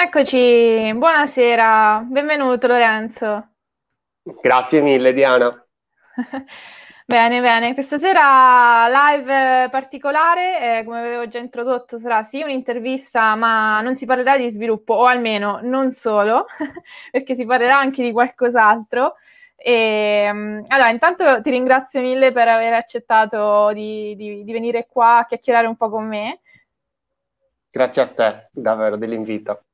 Eccoci, buonasera, benvenuto Lorenzo. Grazie mille Diana. bene, bene, questa sera live particolare, eh, come avevo già introdotto, sarà sì un'intervista, ma non si parlerà di sviluppo, o almeno non solo, perché si parlerà anche di qualcos'altro. E, ehm, allora, intanto ti ringrazio mille per aver accettato di, di, di venire qua a chiacchierare un po' con me. Grazie a te davvero dell'invito.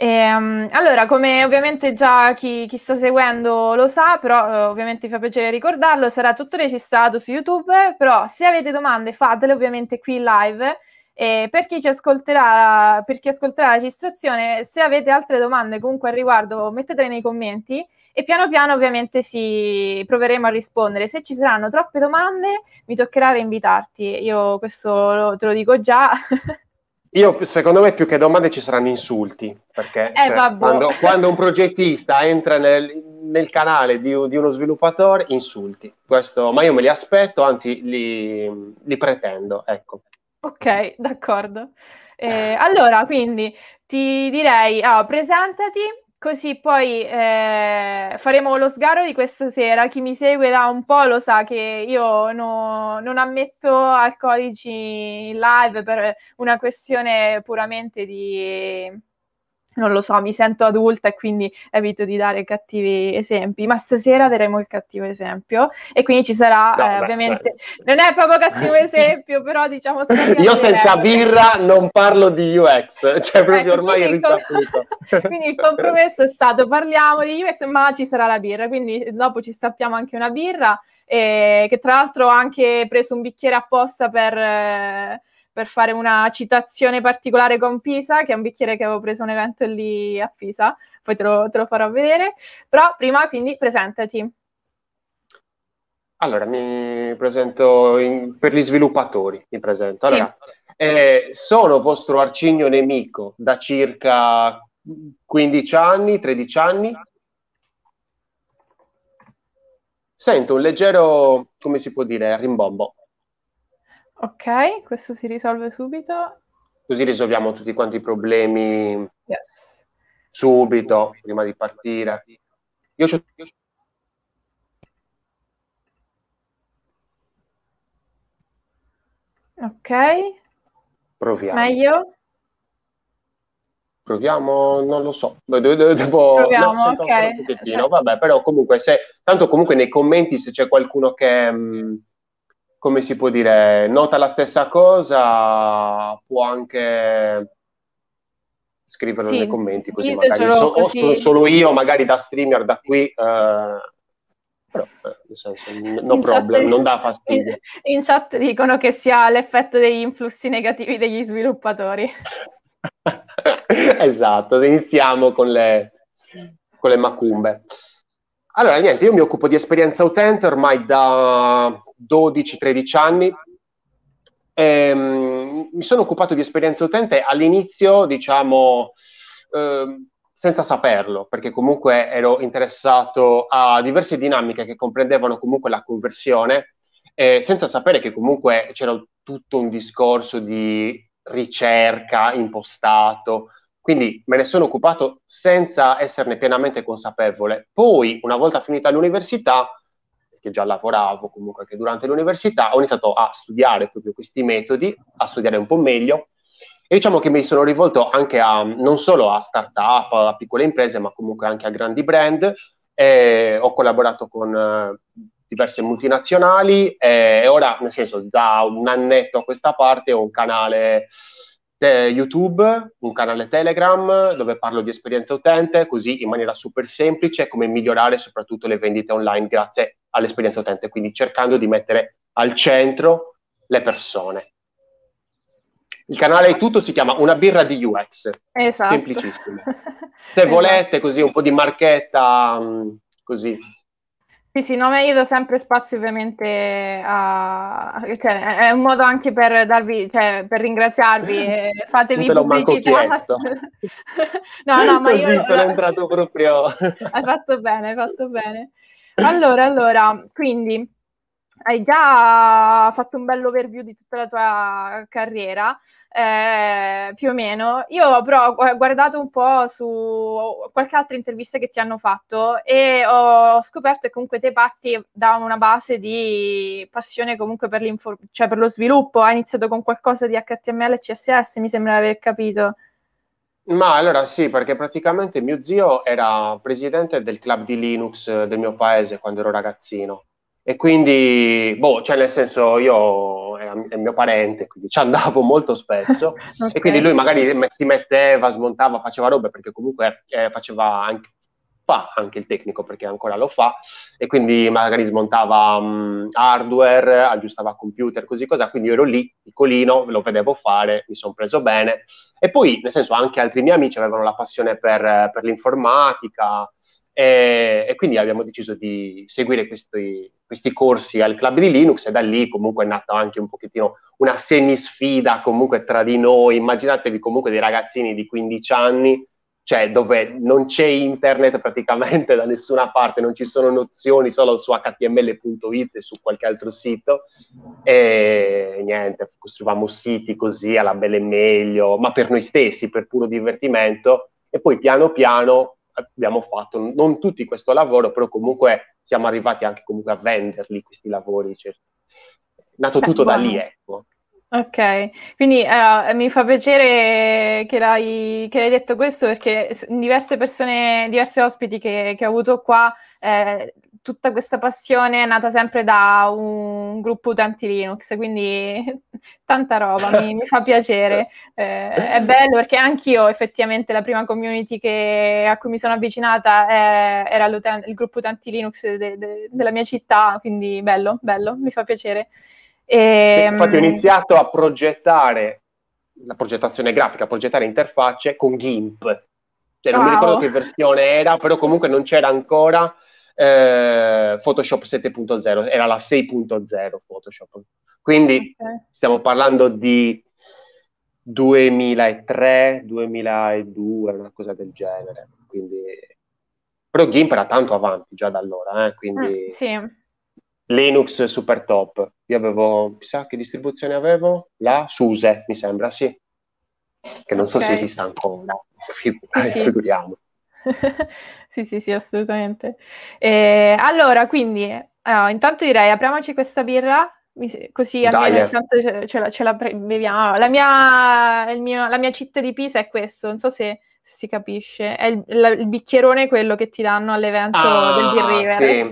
E, um, allora, come ovviamente già chi, chi, sta seguendo lo sa, però uh, ovviamente mi fa piacere ricordarlo, sarà tutto registrato su YouTube, però se avete domande fatele ovviamente qui live. E per chi ci ascolterà, per chi ascolterà la registrazione, se avete altre domande comunque al riguardo, mettetele nei commenti e piano piano ovviamente si proveremo a rispondere. Se ci saranno troppe domande, mi toccherà reinvitarti. Io questo te lo dico già. Io, secondo me, più che domande ci saranno insulti, perché eh, cioè, quando, quando, un progettista entra nel, nel canale di, di, uno sviluppatore, insulti. Questo, ma io me li aspetto, anzi li, li pretendo, ecco. Ok, d'accordo. Eh, allora, quindi ti direi, oh, presentati, Così poi eh, faremo lo sgaro di questa sera. Chi mi segue da un po' lo sa che io no, non ammetto alcolici in live per una questione puramente di, non lo so, mi sento adulta e quindi evito di dare cattivi esempi, ma stasera daremo il cattivo esempio e quindi ci sarà no, eh, ovviamente, beh. non è proprio cattivo esempio, però diciamo... Io senza birra non parlo di UX, cioè proprio ecco, ormai è risaputo. quindi il compromesso è stato parliamo di UX, ma ci sarà la birra, quindi dopo ci stappiamo anche una birra, eh, che tra l'altro ho anche preso un bicchiere apposta per... Eh, per fare una citazione particolare con Pisa, che è un bicchiere che avevo preso un evento lì a Pisa, poi te lo, te lo farò vedere. Però prima quindi presentati. Allora, mi presento in, per gli sviluppatori, mi presento. Allora, sì. eh, sono vostro arcigno nemico da circa 15 anni, 13 anni. Sento un leggero, come si può dire, rimbombo. Ok, questo si risolve subito. Così risolviamo tutti quanti i problemi yes. subito, prima di partire. Io c'ho... Ok. Proviamo. Meglio? Proviamo, non lo so. Devo, devo, Proviamo, no, ok. Un pochettino, sì. vabbè, però comunque se... Tanto comunque nei commenti se c'è qualcuno che... Mh, mm, come si può dire, nota la stessa cosa, può anche scriverlo sì, nei commenti, così magari so, così. o solo io, magari da streamer da qui, eh, però eh, nel senso, no in problem, chat, non dà fastidio. In, in, chat dicono che sia l'effetto degli influssi negativi degli sviluppatori. esatto, iniziamo con le, con le macumbe. Allora, niente, io mi occupo di esperienza utente ormai da 12-13 anni. Ehm, mi sono occupato di esperienza utente all'inizio, diciamo, eh, senza saperlo, perché comunque ero interessato a diverse dinamiche che comprendevano comunque la conversione, eh, senza sapere che comunque c'era tutto un discorso di ricerca impostato. Quindi me ne sono occupato senza esserne pienamente consapevole. Poi, una volta finita l'università, che già lavoravo comunque anche durante l'università, ho iniziato a studiare proprio questi metodi, a studiare un po' meglio e diciamo che mi sono rivolto anche a non solo a start-up, a piccole imprese, ma comunque anche a grandi brand. Ho collaborato con eh, diverse multinazionali e ora, nel senso, da un annetto a questa parte ho un canale YouTube, un canale Telegram dove parlo di esperienza utente, così in maniera super semplice come migliorare soprattutto le vendite online grazie all'esperienza utente, quindi cercando di mettere al centro le persone. Il canale tutto si chiama Una birra di UX, esatto. semplicissimo. Se esatto. volete così un po' di marchetta, mm, così sì, sì, no, ma io do sempre spazio ovviamente a... Cioè, è un modo anche per darvi, cioè, per ringraziarvi, eh, fatevi pubblicità. no, no, ma Così io... sono entrato proprio... hai fatto bene, hai fatto bene. Allora, allora, quindi, hai già fatto un bello overview di tutta la tua carriera, eh, più o meno. Io però ho guardato un po' su qualche altra intervista che ti hanno fatto e ho scoperto che comunque te parti da una base di passione comunque per, cioè per lo sviluppo. Hai iniziato con qualcosa di HTML e CSS, mi sembra di aver capito. Ma allora sì, perché praticamente mio zio era presidente del club di Linux del mio paese quando ero ragazzino e quindi, boh, cioè nel senso io è mio parente, quindi ci andavo molto spesso. Okay. e quindi lui magari si metteva, smontava, faceva robe perché comunque eh, faceva anche, fa anche il tecnico perché ancora lo fa. E quindi magari smontava um, hardware, aggiustava computer, così cosa, quindi io ero lì, piccolino, lo vedevo fare, mi sono preso bene. E poi nel senso anche altri miei amici avevano la passione per, per l'informatica, e, e, quindi abbiamo deciso di seguire questi, questi, corsi al club di Linux e da lì comunque è nata anche un pochettino una semisfida comunque tra di noi. Immaginatevi comunque dei ragazzini di 15 anni, cioè dove non c'è internet praticamente da nessuna parte, non ci sono nozioni solo su html.it e su qualche altro sito e niente, costruivamo siti così alla belle meglio, ma per noi stessi, per puro divertimento e poi piano piano abbiamo fatto non tutti questo lavoro, però comunque siamo arrivati anche comunque a venderli questi lavori. Cioè, è nato tutto Beh, da lì, ecco. Ok, quindi uh, mi fa piacere che l'hai, che l'hai, detto questo perché diverse persone, diversi ospiti che, che ho avuto qua eh, tutta questa passione è nata sempre da un gruppo utenti Linux, quindi tanta roba, mi, mi fa piacere. Eh, è bello perché anch'io effettivamente la prima community che, a cui mi sono avvicinata è, era il gruppo utenti Linux de, de, della mia città, quindi bello, bello, mi fa piacere. E, Infatti ho iniziato a progettare la progettazione grafica, a progettare interfacce con GIMP. Cioè, non wow. mi ricordo che versione era, però comunque non c'era ancora eh, Photoshop 7.0, era la 6.0 Photoshop. Quindi okay. stiamo parlando di 2003, 2002, una cosa del genere. Quindi... Però GIMP era tanto avanti già da allora, eh? quindi eh, sì. Linux super top. Io avevo, chissà che distribuzione avevo? La SUSE, mi sembra, sì. Che non okay. so se esista ancora. Fig- sì, sì. Figuriamo. sì, sì, sì, assolutamente. Eh, allora, quindi, allora, intanto direi apriamoci questa birra, così almeno eh. intanto ce, ce, la, ce la beviamo. La mia, mio, la mia città di Pisa è questo, non so se, se si capisce, è il, la, il, bicchierone quello che ti danno all'evento ah, del Beer River. Sì.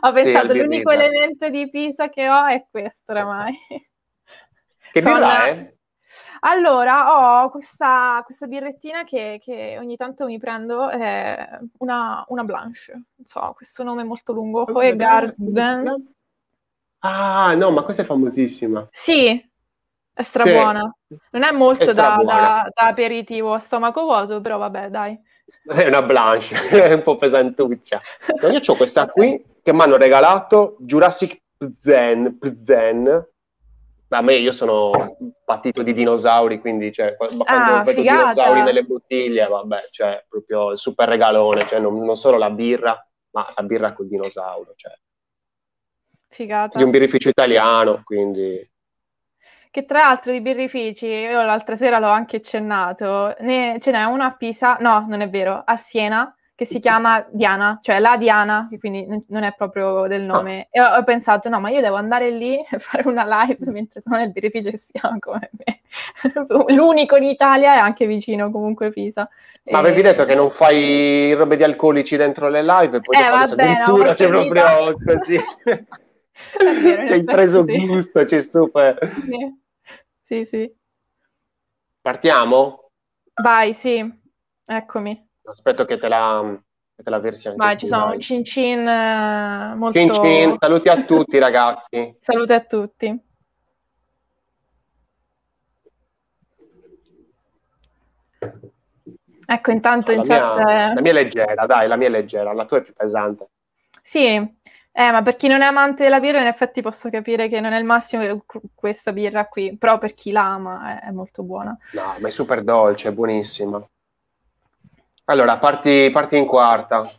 Ho pensato, sì, l'unico elemento di Pisa che ho è questo oramai. Che birra è? Allora, ho questa, questa birrettina che, che, ogni tanto mi prendo, eh, una, una, Blanche, non so, questo nome molto lungo, Hoe Garden. Ah, no, ma questa è famosissima. Sì, è strabuona. Sì. Non è molto è da, da, da, aperitivo a stomaco vuoto, però vabbè, dai. È una Blanche, è un po' pesantuccia. No, io ho questa qui che mi hanno regalato, Jurassic Zen, Zen a me io sono patito di dinosauri, quindi cioè, quando ah, vedo figata. dinosauri nelle bottiglie, vabbè, cioè proprio il super regalone, cioè non, non, solo la birra, ma la birra col dinosauro, cioè. Figata. Di un birrificio italiano, quindi... Che tra l'altro di birrifici, io l'altra sera l'ho anche accennato, ne, ce n'è uno a Pisa, no, non è vero, a Siena, che si chiama Diana, cioè la Diana, che quindi non è proprio del nome. E ho, ho, pensato, no, ma io devo andare lì e fare una live mentre sono nel birrificio e stiamo come me. L'unico in Italia e anche vicino comunque Pisa. Ma e... avevi detto che non fai robe di alcolici dentro le live e poi eh, vabbè, addirittura no, c'è proprio così. Ci hai preso sì. gusto, c'è super. Sì. sì, sì. Partiamo? Vai, sì, eccomi. Aspetto che te la, che te la versi anche Vai, ci sono un cin cin eh, molto... Cin cin, saluti a tutti ragazzi. Saluti a tutti. Ecco, intanto in chat... Mia, la mia è leggera, dai, la mia è leggera, la tua è più pesante. Sì, eh, ma per chi non è amante della birra, in effetti posso capire che non è il massimo questa birra qui, però per chi la ama è, è molto buona. No, ma è super dolce, è buonissima. Allora, parti, parti in quarta.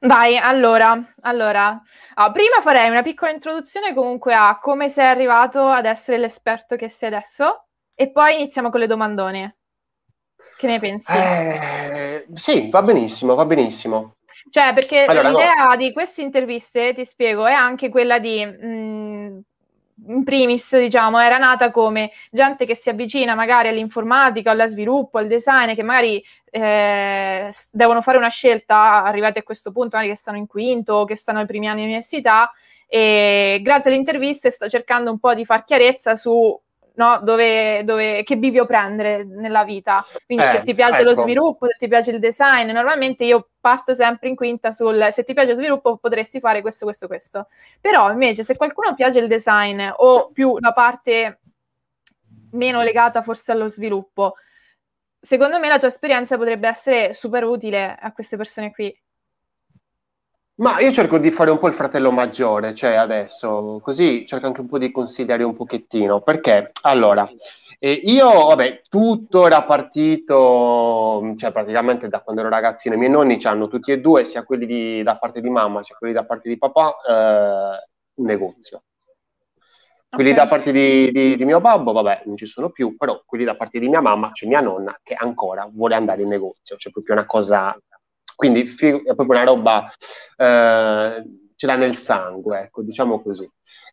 Vai, allora, allora ah, prima farei una piccola introduzione comunque a come sei arrivato ad essere l'esperto che sei adesso e poi iniziamo con le domandone. Che ne pensi? Eh, sì, va benissimo, va benissimo. Cioè, perché allora, l'idea no. di queste interviste, ti spiego, è anche quella di mh, mm, in primis, diciamo, era nata come gente che si avvicina magari all'informatica, allo sviluppo, al design, che magari eh, devono fare una scelta arrivati a questo punto, magari che stanno in quinto, che stanno ai primi anni di università, e grazie alle interviste sto cercando un po' di far chiarezza su no? dove, dove, che bivio prendere nella vita. Quindi eh, se ti piace ecco. lo sviluppo, se ti piace il design, normalmente io parto sempre in quinta sul se ti piace lo sviluppo potresti fare questo, questo, questo. Però invece se qualcuno piace il design o più la parte meno legata forse allo sviluppo, secondo me la tua esperienza potrebbe essere super utile a queste persone qui. Ma io cerco di fare un po' il fratello maggiore, cioè adesso, così cerco anche un po' di consigliare un pochettino, perché allora, eh, io, vabbè, tutto era partito, cioè praticamente da quando ero ragazzino, i miei nonni hanno tutti e due, sia quelli di, da parte di mamma, sia quelli da parte di papà, eh, un negozio. Quelli okay. da parte di, di, di, mio babbo, vabbè, non ci sono più, però quelli da parte di mia mamma, c'è mia nonna che ancora vuole andare in negozio, cioè proprio una cosa quindi è proprio una roba, eh, ce l'ha nel sangue, ecco, diciamo così.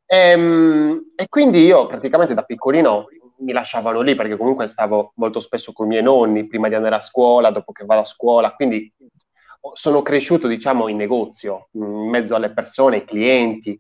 E, ehm, e, quindi io praticamente da piccolino mi lasciavano lì perché comunque stavo molto spesso con i miei nonni prima di andare a scuola, dopo che vado a scuola, quindi sono cresciuto diciamo in negozio, in mezzo alle persone, ai clienti.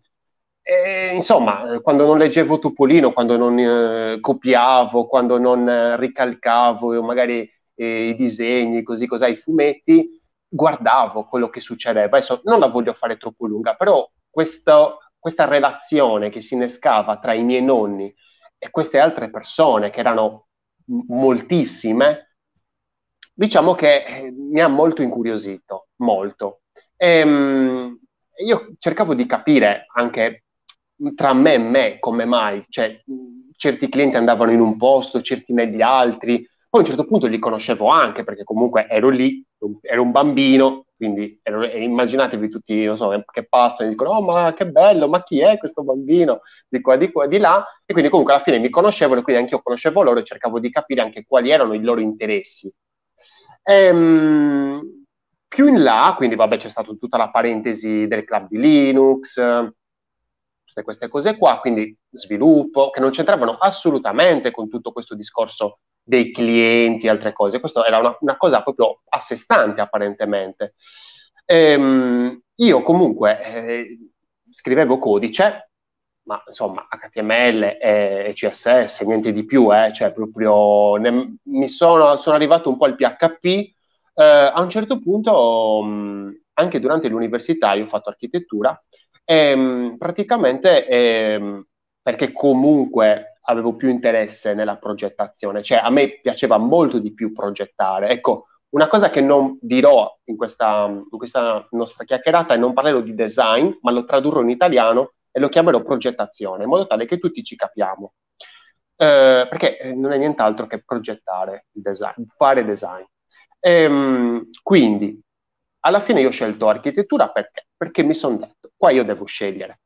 E, insomma, quando non leggevo Topolino, quando non eh, copiavo, quando non eh, ricalcavo magari eh, i disegni, così cos'è, i fumetti, guardavo quello che succedeva. Adesso non la voglio fare troppo lunga, però questo, questa relazione che si innescava tra i miei nonni e queste altre persone, che erano moltissime, diciamo che eh, mi ha molto incuriosito, molto. E, um, io cercavo di capire anche tra me e me come mai, cioè certi clienti andavano in un posto, certi negli altri, poi a un certo punto li conoscevo anche perché comunque ero lì, ero un bambino, quindi ero, immaginatevi tutti so, che passano e dicono oh ma che bello, ma chi è questo bambino? Di qua, di qua, di là. E quindi comunque alla fine mi conoscevano quindi anche io conoscevo loro e cercavo di capire anche quali erano i loro interessi. Ehm, più in là, quindi vabbè c'è stata tutta la parentesi del club di Linux, tutte queste cose qua, quindi sviluppo, che non c'entravano assolutamente con tutto questo discorso dei clienti, altre cose. Questo era una, una cosa proprio a sé stante apparentemente. Ehm, io comunque eh, scrivevo codice, ma insomma HTML e, CSS, niente di più, eh, cioè proprio ne, mi sono, sono, arrivato un po' al PHP. Eh, a un certo punto, mh, anche durante l'università, io ho fatto architettura e mh, praticamente ehm, perché comunque avevo più interesse nella progettazione, cioè a me piaceva molto di più progettare. Ecco, una cosa che non dirò in questa, in questa nostra chiacchierata è non parlerò di design, ma lo tradurrò in italiano e lo chiamerò progettazione, in modo tale che tutti ci capiamo. Eh, perché non è nient'altro che progettare il design, fare design. Ehm, quindi, alla fine io ho scelto architettura perché? Perché mi sono detto, qua io devo scegliere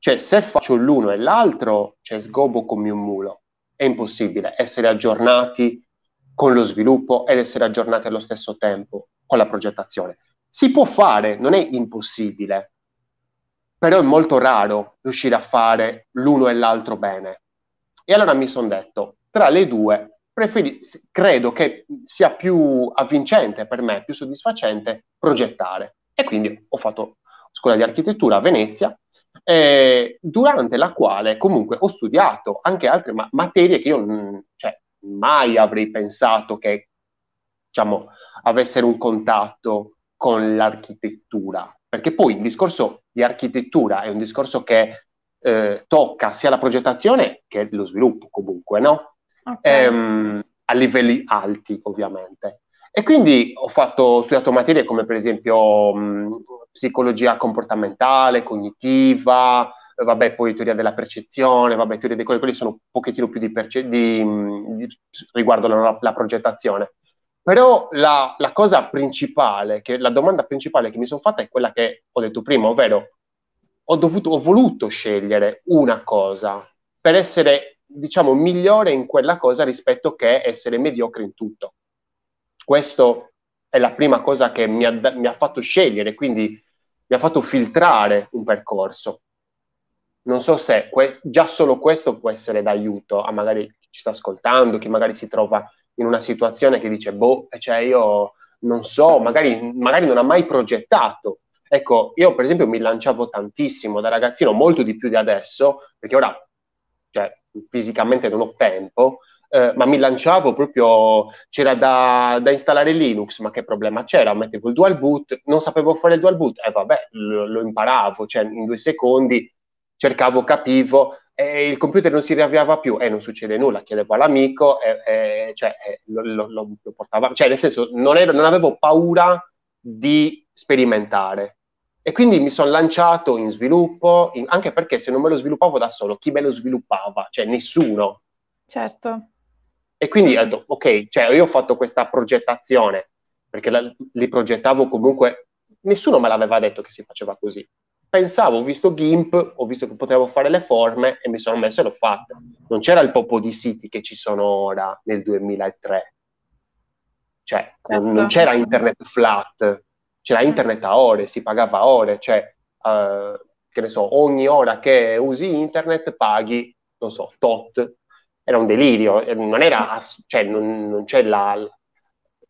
cioè, se faccio l'uno e l'altro, cioè sgobo come un mulo. È impossibile essere aggiornati con lo sviluppo ed essere aggiornati allo stesso tempo con la progettazione. Si può fare, non è impossibile, però è molto raro riuscire a fare l'uno e l'altro bene. E allora mi sono detto, tra le due, preferi- credo che sia più avvincente per me, più soddisfacente progettare. E quindi ho fatto scuola di architettura a Venezia, eh, durante la quale comunque ho studiato anche altre ma- materie che io mh, cioè, mai avrei pensato che diciamo, avessero un contatto con l'architettura, perché poi il discorso di architettura è un discorso che eh, tocca sia la progettazione che lo sviluppo comunque, no? Okay. Ehm, a livelli alti ovviamente. E quindi ho, fatto, ho studiato materie come per esempio mh, psicologia comportamentale, cognitiva, eh, vabbè, poi teoria della percezione, vabbè, teoria dei quelli, quelli sono un pochettino più di, perce- di, di riguardo la, la, progettazione. Però la, la, cosa principale, che, la domanda principale che mi sono fatta è quella che ho detto prima, ovvero ho, dovuto, ho voluto scegliere una cosa per essere, diciamo, migliore in quella cosa rispetto che essere mediocre in tutto. Questo è la prima cosa che mi ha, mi ha fatto scegliere, quindi mi ha fatto filtrare un percorso. Non so se que- già solo questo può essere d'aiuto a magari chi ci sta ascoltando, chi magari si trova in una situazione che dice, boh, cioè io non so, magari, magari non ha mai progettato. Ecco, io per esempio mi lanciavo tantissimo da ragazzino, molto di più di adesso, perché ora cioè, fisicamente non ho tempo, eh, ma mi lanciavo proprio, c'era da, da, installare Linux, ma che problema c'era? Mettevo il dual boot, non sapevo fare il dual boot, e eh, vabbè, lo, lo imparavo, cioè in due secondi cercavo, capivo, e il computer non si riavviava più e non succede nulla, chiedevo all'amico e, e cioè, lo, lo, lo, portava, cioè nel senso non, ero, non avevo paura di sperimentare. E quindi mi sono lanciato in sviluppo, in, anche perché se non me lo sviluppavo da solo, chi me lo sviluppava? Cioè nessuno. Certo. E quindi ho detto, ok, cioè io ho fatto questa progettazione, perché la, li progettavo comunque, nessuno me l'aveva detto che si faceva così. Pensavo, ho visto GIMP, ho visto che potevo fare le forme e mi sono messo e l'ho fatta. Non c'era il popo di siti che ci sono ora nel 2003. Cioè, certo. non, non c'era internet flat, c'era internet a ore, si pagava a ore, cioè, uh, che ne so, ogni ora che usi internet paghi, non so, tot, era un delirio, non, era, cioè, non, non c'è la,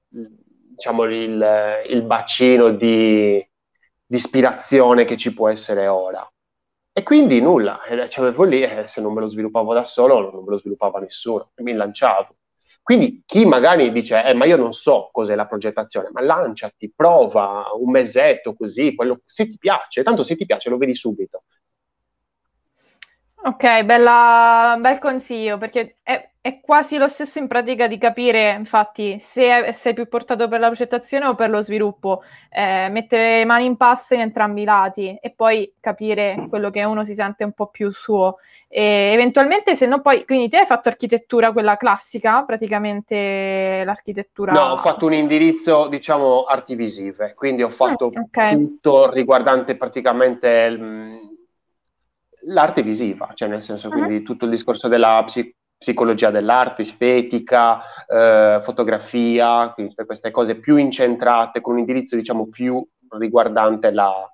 diciamo, il, il bacino di, di, ispirazione che ci può essere ora. E quindi nulla, c'avevo lì, eh, se non me lo sviluppavo da solo, non me lo sviluppava nessuno, mi lanciavo. Quindi chi magari dice, eh, ma io non so cos'è la progettazione, ma lanciati, prova un mesetto così, quello, se ti piace, tanto se ti piace lo vedi subito. Ok, bella, bel consiglio, perché è, è, quasi lo stesso in pratica di capire, infatti, se sei più portato per la progettazione o per lo sviluppo, eh, mettere le mani in pasta in entrambi i lati e poi capire quello che uno si sente un po' più suo. E eventualmente, se no poi, quindi te hai fatto architettura, quella classica, praticamente l'architettura... No, ho fatto un indirizzo, diciamo, arti visive, quindi ho fatto mm, okay. tutto riguardante praticamente... Mh, l'arte visiva, cioè nel senso quindi uh-huh. tutto il discorso della psi- psicologia dell'arte, estetica, eh, fotografia, quindi tutte queste cose più incentrate, con un indirizzo diciamo più riguardante la,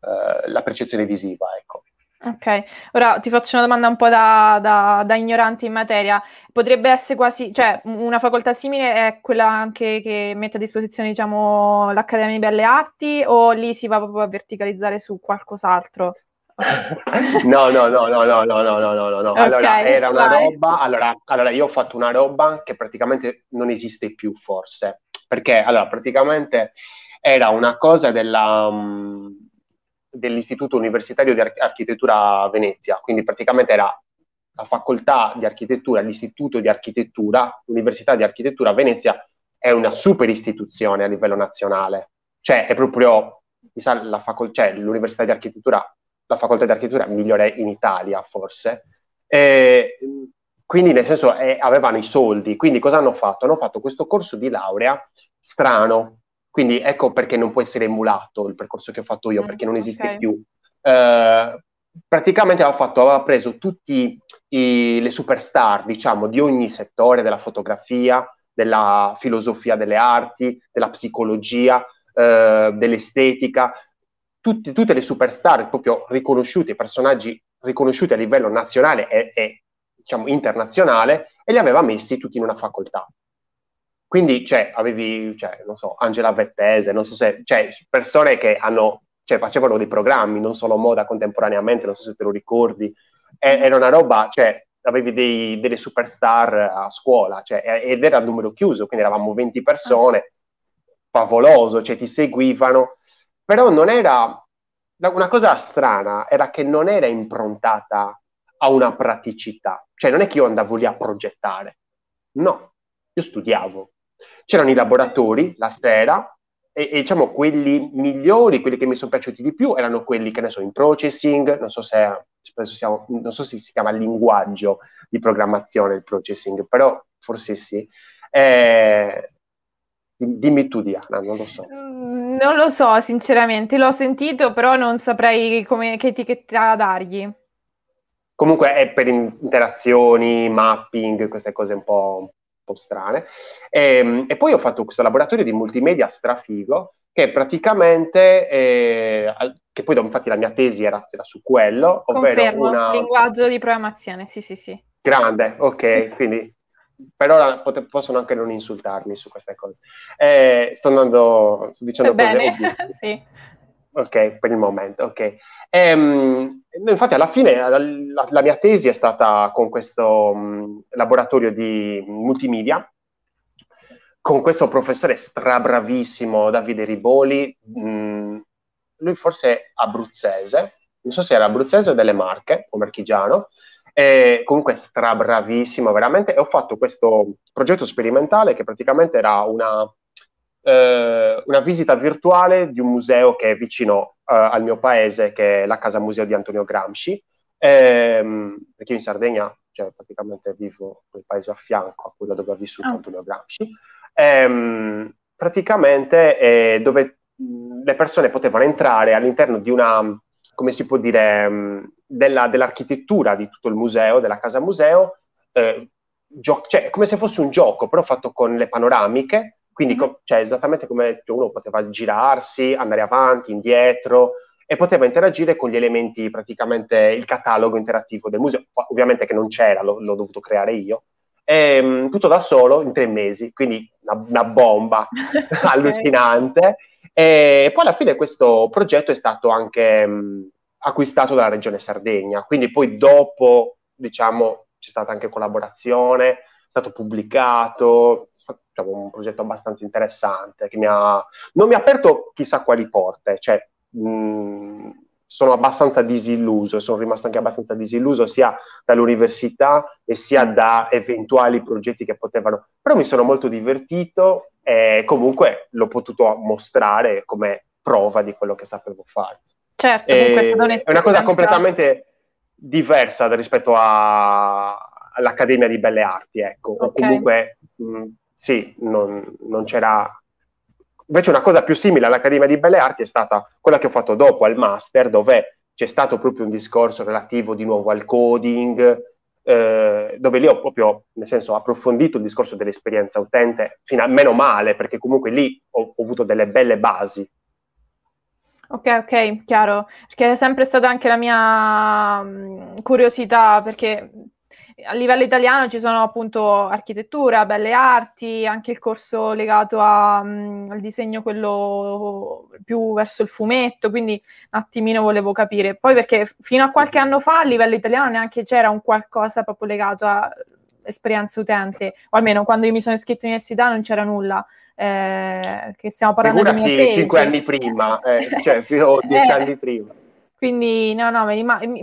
eh, la percezione visiva, ecco. Ok, ora ti faccio una domanda un po' da, da, da, ignorante in materia. Potrebbe essere quasi, cioè una facoltà simile è quella anche che mette a disposizione, diciamo, l'Accademia di Belle Arti o lì si va proprio a verticalizzare su qualcos'altro? No, no, no, no, no, no, no, no, no, no. Okay, allora, era una vai. roba, allora, allora, io ho fatto una roba che praticamente non esiste più, forse, perché, allora, praticamente era una cosa della, um, dell'Istituto Universitario di Ar- Architettura Venezia, quindi praticamente era la facoltà di architettura, l'Istituto di Architettura, l'Università di Architettura Venezia è una super istituzione a livello nazionale, cioè è proprio, mi sa, la facol- cioè, l'Università di Architettura la facoltà di architettura migliore in Italia, forse. E, quindi, nel senso, eh, avevano i soldi. Quindi, cosa hanno fatto? Hanno fatto questo corso di laurea strano. Quindi, ecco perché non può essere emulato il percorso che ho fatto io, mm, perché non esiste okay. più. Eh, praticamente aveva, fatto, aveva preso tutte le superstar, diciamo, di ogni settore della fotografia, della filosofia delle arti, della psicologia, eh, dell'estetica, tutti, tutte le superstar proprio riconosciute, personaggi riconosciuti a livello nazionale e, e diciamo internazionale, e li aveva messi tutti in una facoltà. Quindi, cioè, avevi, cioè, non so, Angela Vettese, non so se, cioè, persone che hanno, cioè, facevano dei programmi, non solo moda contemporaneamente, non so se te lo ricordi, e, era una roba, cioè, avevi dei, delle superstar a scuola, cioè, ed era a numero chiuso, quindi eravamo 20 persone, favoloso, cioè, ti seguivano, però non era una cosa strana, era che non era improntata a una praticità, cioè non è che io andavo lì a progettare, no, io studiavo. C'erano i laboratori la sera e, e diciamo quelli migliori, quelli che mi sono piaciuti di più erano quelli che ne so in processing, non so se siamo, non so se si chiama linguaggio di programmazione il processing, però forse sì. Eh, Dimmi tu, Diana, non lo so. Mm, non lo so, sinceramente, l'ho sentito, però non saprei come, che etichetta dargli. Comunque è per interazioni, mapping, queste cose un po', un po strane. E, ehm, e, poi ho fatto questo laboratorio di multimedia strafigo che praticamente, eh, che poi infatti la mia tesi era, era su quello, ovvero Confermo, una... linguaggio di programmazione, sì sì sì. Grande, ok, quindi per ora pot- possono anche non insultarmi su queste cose. Eh, sto andando, sto dicendo Bene. cose sì. Ok, per il momento, ok. Ehm, infatti alla fine la, la, la, mia tesi è stata con questo mh, laboratorio di multimedia, con questo professore strabravissimo, Davide Riboli, mh, lui forse è abruzzese, non so se era abruzzese o delle Marche o marchigiano, e comunque strabravissimo veramente, e ho fatto questo progetto sperimentale che praticamente era una eh, una visita virtuale di un museo che è vicino eh, al mio paese, che è la Casa Museo di Antonio Gramsci, ehm, perché io in Sardegna, cioè praticamente vivo nel paese a fianco a quello dove ha vissuto oh. Antonio Gramsci, ehm, praticamente eh, dove le persone potevano entrare all'interno di una, come si può dire, della, dell'architettura di tutto il museo, della casa museo, eh, gio- cioè come se fosse un gioco, però fatto con le panoramiche, quindi mm-hmm. cioè, esattamente come uno poteva girarsi, andare avanti, indietro e poteva interagire con gli elementi, praticamente il catalogo interattivo del museo. Ovviamente che non c'era, l'ho, l'ho dovuto creare io. E, ehm, tutto da solo in tre mesi, quindi una, una bomba allucinante. E poi alla fine questo progetto è stato anche mh, acquistato dalla regione Sardegna, quindi poi dopo, diciamo, c'è stata anche collaborazione, è stato pubblicato, è stato diciamo, un progetto abbastanza interessante che mi ha, non mi ha aperto chissà quali porte, cioè mh, sono abbastanza disilluso, sono rimasto anche abbastanza disilluso sia dall'università e sia da eventuali progetti che potevano, però mi sono molto divertito e comunque l'ho potuto mostrare come prova di quello che sapevo fare. Certo, comunque è stata un'esperienza. È una cosa completamente diversa rispetto a, all'Accademia di Belle Arti, ecco, okay. o comunque mh, sì, non, non c'era Invece una cosa più simile all'Accademia di Belle Arti è stata quella che ho fatto dopo al master, dove c'è stato proprio un discorso relativo di nuovo al coding, eh, dove lì ho proprio, nel senso, approfondito il discorso dell'esperienza utente, fino a meno male, perché comunque lì ho, ho avuto delle belle basi. Ok, ok, chiaro, perché è sempre stata anche la mia mh, curiosità, perché a livello italiano ci sono appunto architettura, belle arti, anche il corso legato a, um, al disegno quello più verso il fumetto, quindi un attimino volevo capire. Poi perché fino a qualche anno fa a livello italiano neanche c'era un qualcosa proprio legato a esperienza utente, o almeno quando io mi sono iscritta all'università non c'era nulla. Eh, che stiamo parlando Figurati di cinque anni prima, eh, cioè più dieci eh, anni prima. Quindi no, no,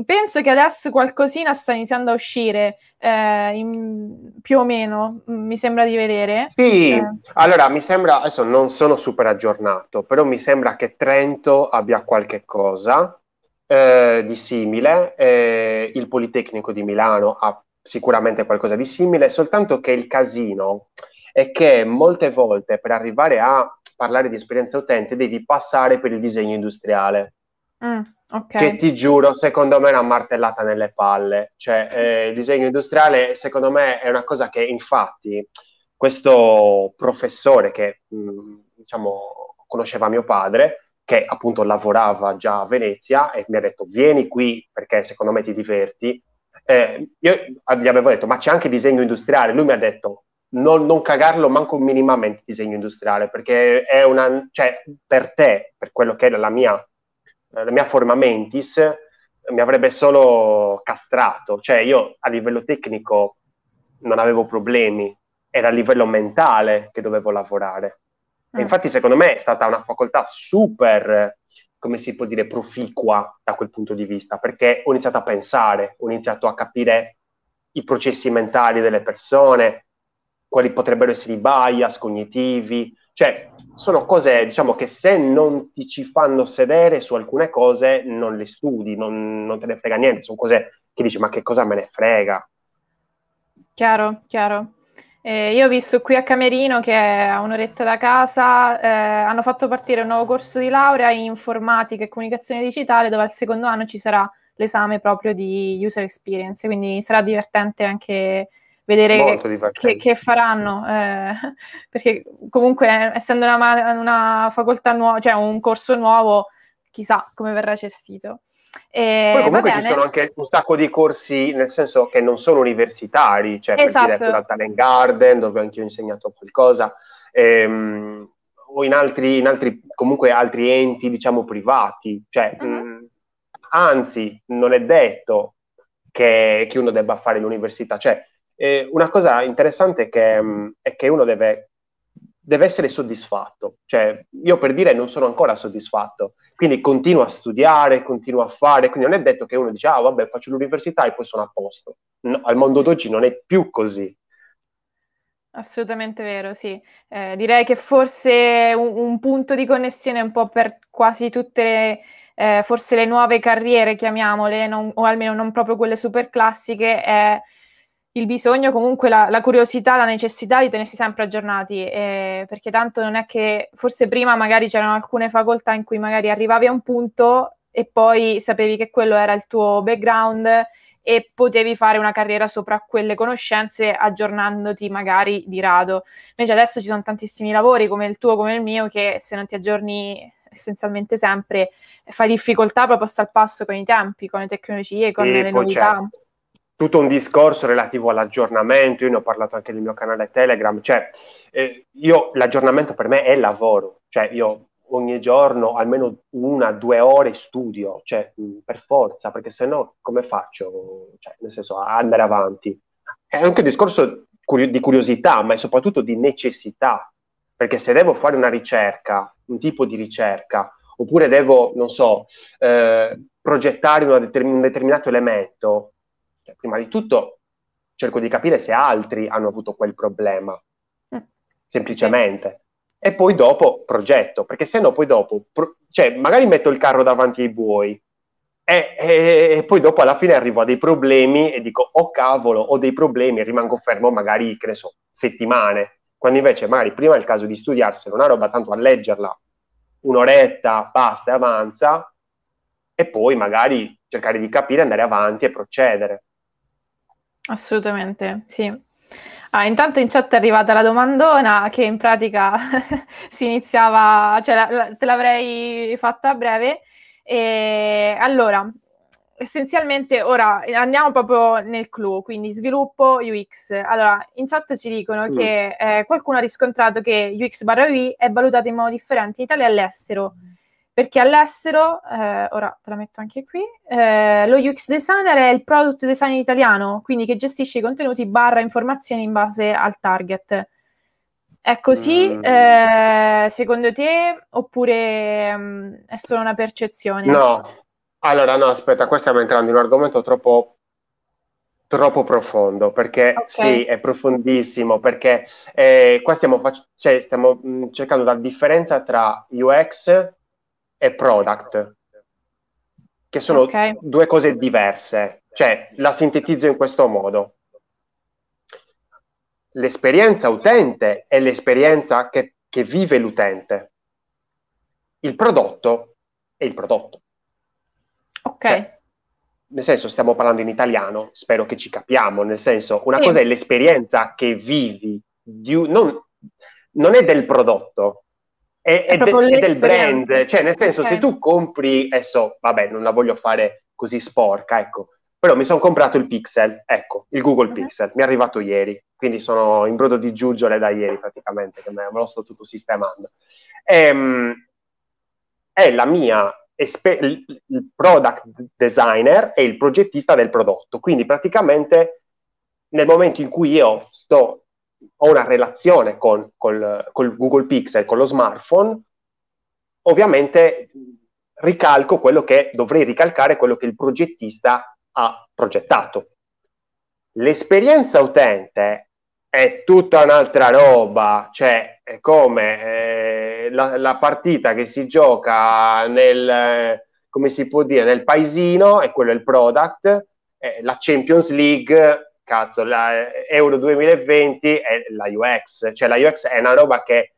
penso che adesso qualcosina sta iniziando a uscire, eh, in, più o meno, mi sembra di vedere. Sì, eh. allora mi sembra, adesso non sono super aggiornato, però mi sembra che Trento abbia qualche cosa eh, di simile, eh, il Politecnico di Milano ha sicuramente qualcosa di simile, soltanto che il casino è che molte volte per arrivare a parlare di esperienza utente devi passare per il disegno industriale. Mm. Okay. Che ti giuro, secondo me è una martellata nelle palle. Cioè, eh, il disegno industriale, secondo me, è una cosa che, infatti, questo professore che, mh, mm, diciamo, conosceva mio padre, che appunto lavorava già a Venezia, e mi ha detto, vieni qui perché secondo me ti diverti. Eh, io gli avevo detto, ma c'è anche disegno industriale. Lui mi ha detto, non, non cagarlo manco minimamente disegno industriale, perché è una, cioè, per te, per quello che è la mia la mia forma mentis mi avrebbe solo castrato, cioè io a livello tecnico non avevo problemi, era a livello mentale che dovevo lavorare. Mm. infatti secondo me è stata una facoltà super, come si può dire, proficua da quel punto di vista, perché ho iniziato a pensare, ho iniziato a capire i processi mentali delle persone, quali potrebbero essere i bias cognitivi, cioè, sono cose, diciamo, che se non ti ci fanno sedere su alcune cose, non le studi, non, non te ne frega niente, sono cose che dici, ma che cosa me ne frega? Chiaro, chiaro. Eh, io ho visto qui a Camerino che a un'oretta da casa eh, hanno fatto partire un nuovo corso di laurea in informatica e comunicazione digitale dove al secondo anno ci sarà l'esame proprio di user experience, quindi sarà divertente anche vedere che, che, faranno, eh, perché comunque essendo una, una facoltà nuova, cioè un corso nuovo, chissà come verrà gestito. E, Poi comunque ci sono anche un sacco di corsi, nel senso che non sono universitari, cioè esatto. per dire esatto. Talent Garden, dove anche io ho insegnato qualcosa, ehm, o in altri, in altri, comunque altri enti, diciamo, privati. Cioè, uh-huh. mh, anzi, non è detto che, che, uno debba fare l'università. Cioè, eh, una cosa interessante è che, mh, è che uno deve, deve essere soddisfatto. Cioè, io per dire non sono ancora soddisfatto quindi continuo a studiare, continuo a fare, quindi non è detto che uno dice, ah vabbè, faccio l'università e poi sono a posto. No, al mondo d'oggi non è più così. Assolutamente vero, sì. Eh, direi che forse un, un, punto di connessione un po' per quasi tutte le, eh, forse le nuove carriere, chiamiamole, non, o almeno non proprio quelle super classiche, è il bisogno, comunque la, la, curiosità, la necessità di tenersi sempre aggiornati, eh, perché tanto non è che forse prima magari c'erano alcune facoltà in cui magari arrivavi a un punto e poi sapevi che quello era il tuo background e potevi fare una carriera sopra quelle conoscenze aggiornandoti magari di rado. Invece adesso ci sono tantissimi lavori come il tuo, come il mio, che se non ti aggiorni essenzialmente sempre fai difficoltà proprio a stare al passo con i tempi, con le tecnologie, sì, con le novità. Certo tutto un discorso relativo all'aggiornamento, io ne ho parlato anche nel mio canale Telegram, cioè eh, io l'aggiornamento per me è lavoro, cioè io ogni giorno almeno una, due ore studio, cioè per forza, perché se no come faccio, cioè, nel senso, a andare avanti? È anche un discorso di curiosità, ma è soprattutto di necessità, perché se devo fare una ricerca, un tipo di ricerca, oppure devo, non so, eh, progettare determin- un determinato elemento, cioè, prima di tutto cerco di capire se altri hanno avuto quel problema, mm. semplicemente. E poi dopo progetto, perché se no poi dopo, pro- cioè magari metto il carro davanti ai buoi e, e, e, poi dopo alla fine arrivo a dei problemi e dico, oh cavolo, ho dei problemi e rimango fermo magari, che ne so, settimane. Quando invece magari prima è il caso di studiarsene una roba, tanto a leggerla un'oretta, basta e avanza, e poi magari cercare di capire, andare avanti e procedere. Assolutamente, sì. Ah, intanto in chat è arrivata la domandona che in pratica si iniziava, cioè la, la, te l'avrei fatta a breve. E, allora, essenzialmente ora andiamo proprio nel clou, quindi sviluppo UX. Allora, in chat ci dicono mm. che eh, qualcuno ha riscontrato che UX barra UI è valutato in modo differente in Italia e all'estero perché all'estero, eh, ora te la metto anche qui, eh, lo UX designer è il product designer italiano, quindi che gestisce i contenuti barra informazioni in base al target. È così mm. eh, secondo te oppure mh, mm, è solo una percezione? No, allora no, aspetta, qua stiamo entrando in un argomento troppo, troppo profondo, perché okay. sì, è profondissimo, perché eh, qua stiamo, fac- cioè, stiamo mh, mm, cercando la differenza tra UX e product, che sono okay. due cose diverse. Cioè, la sintetizzo in questo modo. L'esperienza utente è l'esperienza che, che vive l'utente. Il prodotto è il prodotto. Ok. Cioè, nel senso, stiamo parlando in italiano, spero che ci capiamo, nel senso, una sì. cosa è l'esperienza che vivi, di, non, non è del prodotto, è, è, de- è del brand, cioè nel senso okay. se tu compri, adesso vabbè non la voglio fare così sporca, ecco, però mi sono comprato il Pixel, ecco, il Google uh-huh. Pixel, mi è arrivato ieri, quindi sono in brodo di giuggiole da ieri praticamente, che me, lo sto tutto sistemando. Ehm, è la mia espe- il product designer e il progettista del prodotto, quindi praticamente nel momento in cui io sto ho una relazione con col, Google Pixel, con lo smartphone, ovviamente ricalco quello che dovrei ricalcare, quello che il progettista ha progettato. L'esperienza utente è tutta un'altra roba, cioè è come eh, la, la, partita che si gioca nel, come si può dire, nel paesino, e quello è il product, eh, la Champions League cazzo, la Euro 2020 è la UX, cioè la UX è una roba che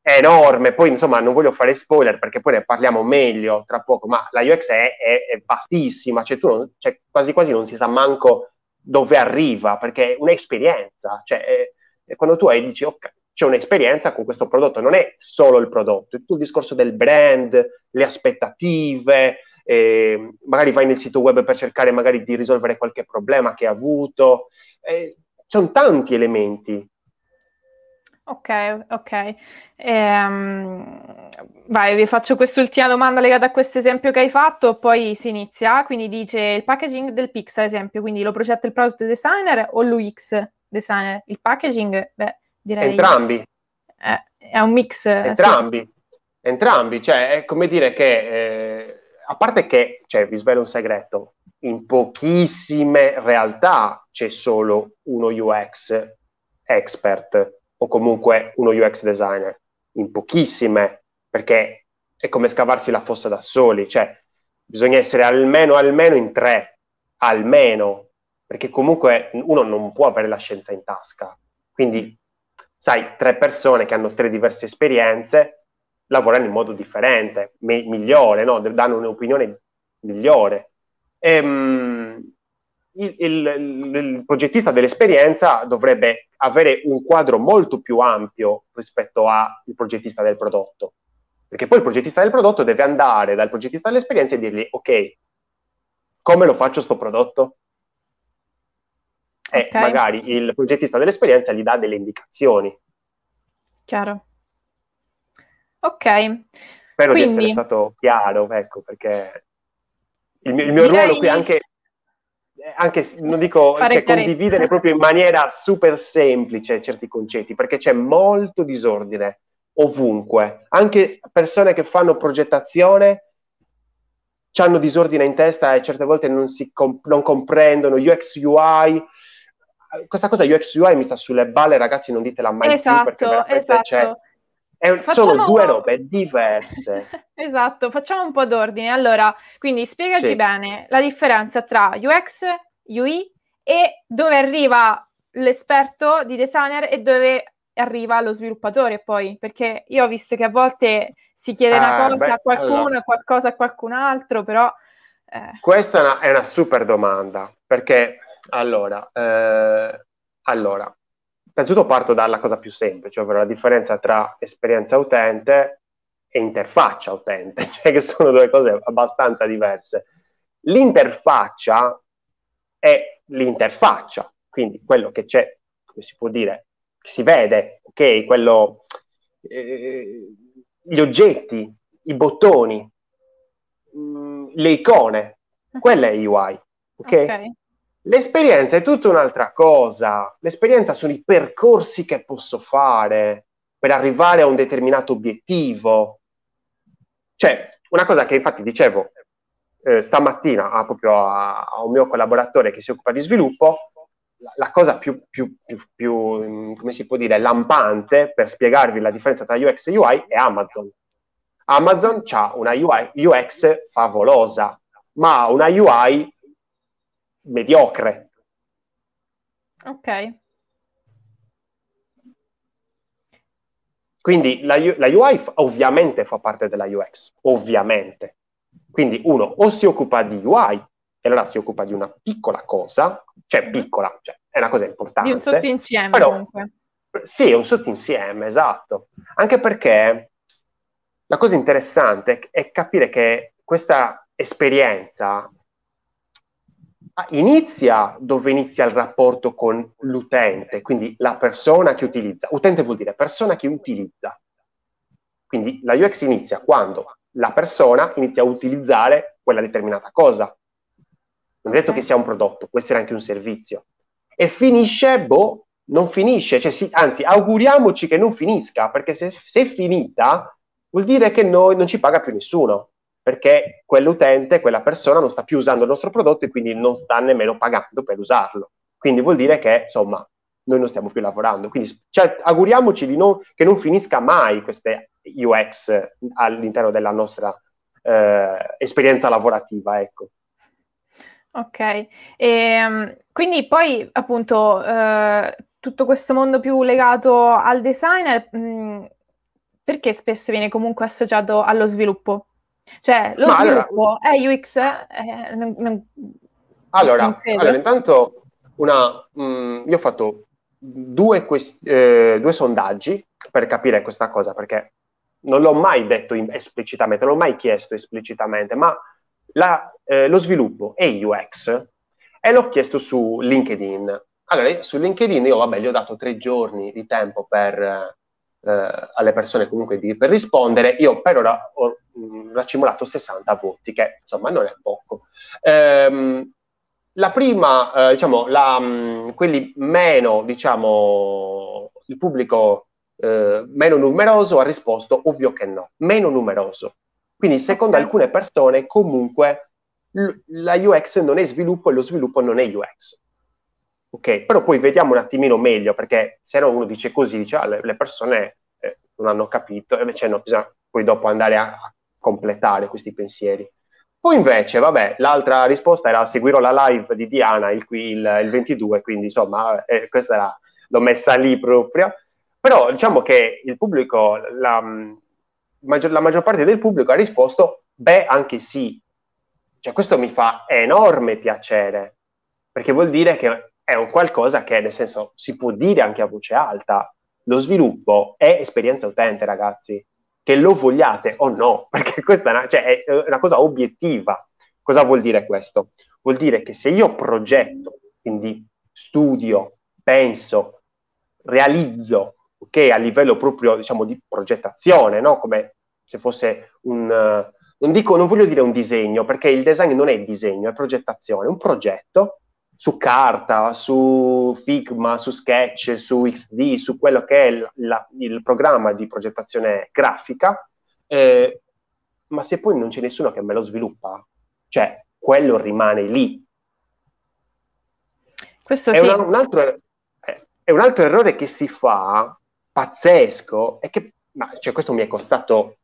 è enorme, poi insomma non voglio fare spoiler perché poi ne parliamo meglio tra poco, ma la UX è, è, è vastissima, cioè non, cioè, quasi quasi non si sa manco dove arriva, perché è un'esperienza, cioè è, quando tu hai, dici ok, c'è un'esperienza con questo prodotto, non è solo il prodotto, è tutto il discorso del brand, le aspettative, eh, magari vai nel sito web per cercare magari di risolvere qualche problema che hai avuto, eh, sono tanti elementi Ok, ok. Ehm, vai, vi faccio quest'ultima domanda legata a questo esempio che hai fatto, poi si inizia. Quindi dice il packaging del Pix, ad esempio, quindi lo progetta il product designer o l'UX designer? Il packaging, beh, direi... Entrambi. È, è un mix. Entrambi. Sì. Entrambi, cioè è come dire che, eh, a parte che, cioè, vi svelo un segreto, in pochissime realtà c'è solo uno UX expert o comunque uno UX designer, in pochissime, perché è come scavarsi la fossa da soli, cioè bisogna essere almeno, almeno in tre, almeno, perché comunque uno non può avere la scienza in tasca. Quindi, sai, tre persone che hanno tre diverse esperienze lavorano in modo differente, me- migliore, no? danno un'opinione migliore. Ehm, il, il, il, progettista dell'esperienza dovrebbe avere un quadro molto più ampio rispetto al progettista del prodotto. Perché poi il progettista del prodotto deve andare dal progettista dell'esperienza e dirgli, ok, come lo faccio sto prodotto? E magari il progettista dell'esperienza gli dà delle indicazioni. Chiaro. Ok. Spero Quindi... di essere stato chiaro, ecco, perché il mio, il mio ruolo qui è anche anche non dico cioè, condividere proprio in maniera super semplice certi concetti, perché c'è molto disordine ovunque. Anche persone che fanno progettazione hanno disordine in testa e certe volte non, si comp- non comprendono UX UI. Questa cosa UX UI mi sta sulle balle, ragazzi, non ditela mai esatto, più perché esatto. È, Facciamo... Sono due robe diverse. esatto, facciamo un po' d'ordine. Allora, quindi spiegaci sì. bene la differenza tra UX, UI e dove arriva l'esperto di designer e dove arriva lo sviluppatore poi, perché io ho visto che a volte si chiede una ah, cosa beh, a qualcuno, allora. qualcosa a qualcun altro, però... Eh. Questa è una, è una, super domanda, perché allora, eh, allora Innanzitutto parto dalla cosa più semplice, ovvero la differenza tra esperienza utente e interfaccia utente, cioè che sono due cose abbastanza diverse. L'interfaccia è l'interfaccia, quindi quello che c'è, come si può dire, che si vede, ok? Quello, eh, gli oggetti, i bottoni, mh, mm, le icone, quella è UI, ok? okay. L'esperienza è tutta un'altra cosa. L'esperienza sono i percorsi che posso fare per arrivare a un determinato obiettivo. Cioè, una cosa che infatti dicevo eh, stamattina a, proprio a, a, un mio collaboratore che si occupa di sviluppo, la, la cosa più, più, più, più, come si può dire, lampante per spiegarvi la differenza tra UX e UI è Amazon. Amazon ha una UI, UX favolosa, ma una UI mediocre. Ok. Quindi la, la UI f- ovviamente fa parte della UX, ovviamente. Quindi uno o si occupa di UI e allora si occupa di una piccola cosa, cioè piccola, cioè è una cosa importante. Di un sottoinsieme però, comunque. Sì, è un sottoinsieme, esatto. Anche perché la cosa interessante è capire che questa esperienza inizia dove inizia il rapporto con l'utente, quindi la persona che utilizza. Utente vuol dire persona che utilizza. Quindi la UX inizia quando la persona inizia a utilizzare quella determinata cosa. Non è detto che sia un prodotto, può essere anche un servizio. E finisce, boh, non finisce, cioè, sì, anzi, auguriamoci che non finisca, perché se, se è finita vuol dire che noi non ci paga più nessuno perché quell'utente, quella persona non sta più usando il nostro prodotto e quindi non sta nemmeno pagando per usarlo. Quindi vuol dire che, insomma, noi non stiamo più lavorando. Quindi cioè, auguriamoci non, che non finisca mai queste UX all'interno della nostra eh, esperienza lavorativa. Ecco. Ok, e, ehm, quindi poi appunto eh, tutto questo mondo più legato al designer, mh, mm, perché spesso viene comunque associato allo sviluppo? Cioè, lo Ma sviluppo allora, è UX? Eh, non, non, allora, non allora, intanto una, mh, mm, io ho fatto due, quest- eh, due sondaggi per capire questa cosa, perché non l'ho mai detto in- esplicitamente, non l'ho mai chiesto esplicitamente, ma la, eh, lo sviluppo e UX e l'ho chiesto su LinkedIn. Allora, su LinkedIn io, vabbè, gli ho dato tre giorni di tempo per, eh, alle persone comunque di, per rispondere. Io per ora ho mh, raccimolato 60 voti, che insomma non è poco. Ehm, la prima, eh, diciamo, la, mh, quelli meno, diciamo, il pubblico eh, meno numeroso ha risposto ovvio che no, meno numeroso. Quindi secondo alcune persone comunque l- la UX non è sviluppo e lo sviluppo non è UX. Ok, però poi vediamo un attimino meglio, perché se no uno dice così, dice, ah, le, le, persone eh, non hanno capito, e invece no, bisogna poi dopo andare a, a completare questi pensieri. Poi invece, vabbè, l'altra risposta era seguirò la live di Diana il, il, il 22, quindi insomma, eh, questa era, l'ho messa lì proprio. Però diciamo che il pubblico, la, maggior, la maggior parte del pubblico ha risposto, beh, anche sì. Cioè, questo mi fa enorme piacere, perché vuol dire che è un qualcosa che, nel senso, si può dire anche a voce alta. Lo sviluppo è esperienza utente, ragazzi, che lo vogliate o no, perché questa è una, cioè, è una cosa obiettiva. Cosa vuol dire questo? Vuol dire che se io progetto, quindi studio, penso, realizzo ok, a livello proprio diciamo di progettazione, no? come se fosse un, uh, non, dico, non voglio dire un disegno, perché il design non è disegno, è progettazione, un progetto su carta, su Figma, su Sketch, su XD, su quello che è il, la, il programma di progettazione grafica, eh, ma se poi non c'è nessuno che me lo sviluppa, cioè quello rimane lì. Questo è, sì. una, un altro, eh, è un altro errore che si fa pazzesco è che ma, cioè, questo mi è costato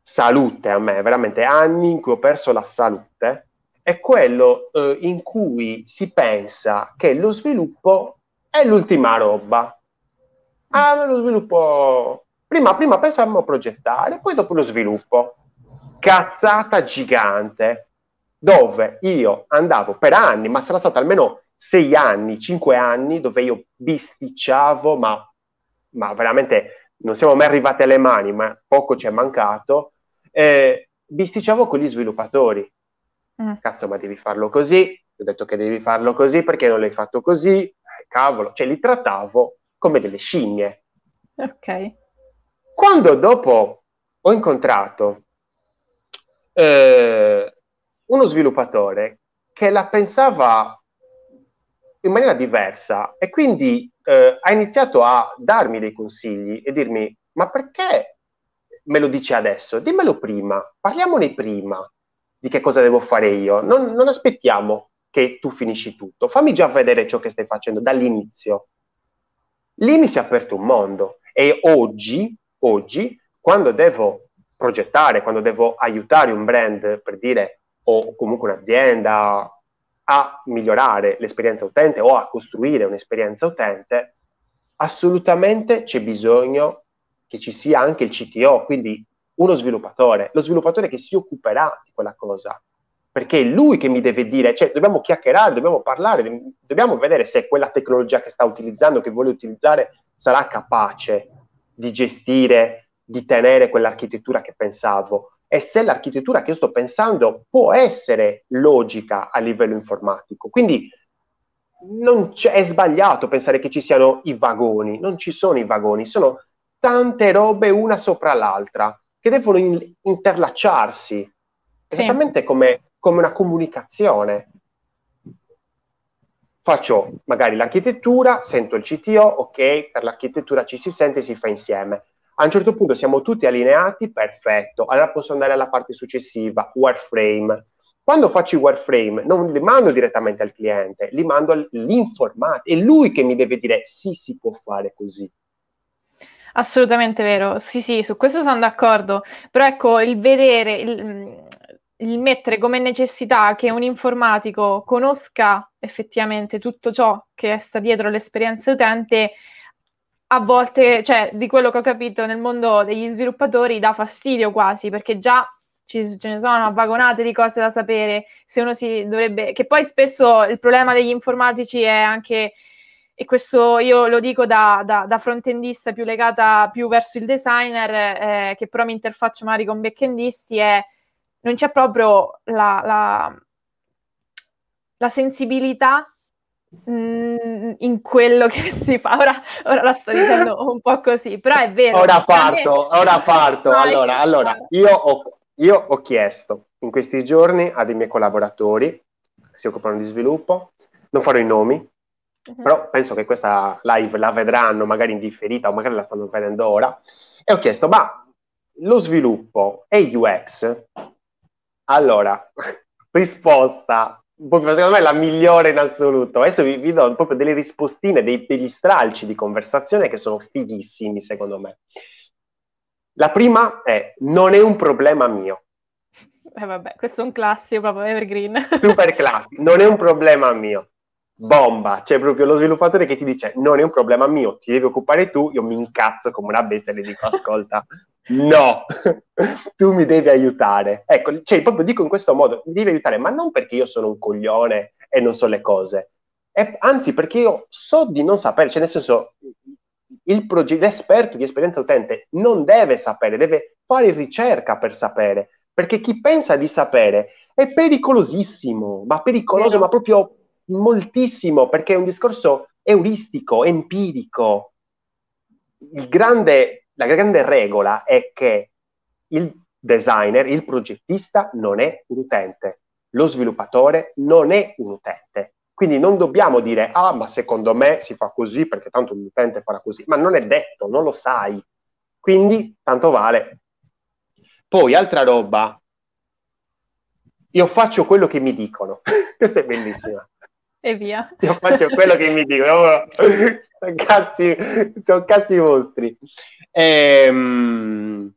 salute a me, veramente anni in cui ho perso la salute, è quello eh, in cui si pensa che lo sviluppo è l'ultima roba. Ah, lo sviluppo... Prima, prima pensavamo a progettare, poi dopo lo sviluppo. Cazzata gigante, dove io andavo per anni, ma sarà stato almeno sei anni, cinque anni, dove io bisticciavo, ma ma veramente non siamo mai arrivati alle mani, ma poco ci è mancato, eh, bisticciavo con gli sviluppatori. Mm. Cazzo, ma devi farlo così, ti ho detto che devi farlo così, perché non l'hai fatto così? Eh, cavolo, cioè li trattavo come delle scimmie. Ok. Quando dopo ho incontrato eh, uno sviluppatore che la pensava in maniera diversa e quindi eh, ha iniziato a darmi dei consigli e dirmi ma perché me lo dici adesso? Dimmelo prima, parliamone prima di che cosa devo fare io. Non, non aspettiamo che tu finisci tutto, fammi già vedere ciò che stai facendo dall'inizio. Lì mi si è aperto un mondo e oggi, oggi, quando devo progettare, quando devo aiutare un brand per dire o comunque un'azienda a migliorare l'esperienza utente o a costruire un'esperienza utente, assolutamente c'è bisogno che ci sia anche il CTO, quindi uno sviluppatore, lo sviluppatore che si occuperà di quella cosa, perché è lui che mi deve dire, cioè dobbiamo chiacchierare, dobbiamo parlare, dobbiamo vedere se quella tecnologia che sta utilizzando, che vuole utilizzare, sarà capace di gestire, di tenere quell'architettura che pensavo, e se l'architettura che io sto pensando può essere logica a livello informatico. Quindi è sbagliato pensare che ci siano i vagoni, non ci sono i vagoni, sono tante robe una sopra l'altra che devono in- interlacciarsi, esattamente sì. come, come una comunicazione. Faccio magari l'architettura, sento il CTO, ok, per l'architettura ci si sente e si fa insieme a un certo punto siamo tutti allineati, perfetto, allora posso andare alla parte successiva, wireframe. Quando faccio i wireframe non li mando direttamente al cliente, li mando all'informato, è lui che mi deve dire sì, si può fare così. Assolutamente vero, sì, sì, su questo sono d'accordo, però ecco, il vedere, il, il mettere come necessità che un informatico conosca effettivamente tutto ciò che sta dietro l'esperienza utente, a volte, cioè di quello che ho capito nel mondo degli sviluppatori, dà fastidio quasi, perché già ci, ce ne sono vagonate di cose da sapere, se uno si dovrebbe, che poi spesso il problema degli informatici è anche, e questo io lo dico da, da, da frontendista più legata più verso il designer, eh, che però mi interfaccio magari con backendisti, è non c'è proprio la, la, la sensibilità mm, in quello che si fa. Ora, ora, la sto dicendo un po' così, però è vero. Ora parto, me... ora parto. Allora, allora io, ho, io ho chiesto in questi giorni a dei miei collaboratori che si occupano di sviluppo, non farò i nomi, uh-huh. però penso che questa live la vedranno magari in differita o magari la stanno vedendo ora, e ho chiesto, ma lo sviluppo è UX? Allora, risposta, secondo me la migliore in assoluto. Adesso vi, vi do proprio delle rispostine, dei, degli stralci di conversazione che sono fighissimi, secondo me. La prima è, non è un problema mio. Eh vabbè, questo è un classico proprio evergreen. Super classico, non è un problema mio. Bomba, c'è proprio lo sviluppatore che ti dice non è un problema mio, ti devi occupare tu, io mi incazzo come una bestia e le dico ascolta, no, tu mi devi aiutare. Ecco, cioè, proprio dico in questo modo, mi devi aiutare, ma non perché io sono un coglione e non so le cose, è, anzi perché io so di non sapere, cioè nel senso, il proge- l'esperto di esperienza utente non deve sapere, deve fare ricerca per sapere, perché chi pensa di sapere è pericolosissimo, ma pericoloso, ma proprio moltissimo, perché è un discorso euristico, empirico. Grande la grande regola è che il designer, il progettista non è un utente, lo sviluppatore non è un utente. Quindi non dobbiamo dire, ah, ma secondo me si fa così perché tanto l'utente farà così, ma non è detto, non lo sai. Quindi tanto vale. Poi, altra roba, io faccio quello che mi dicono. Questa è bellissima. E via. Io faccio quello che mi dicono. sono cazzi, sono cazzi vostri. Ehm,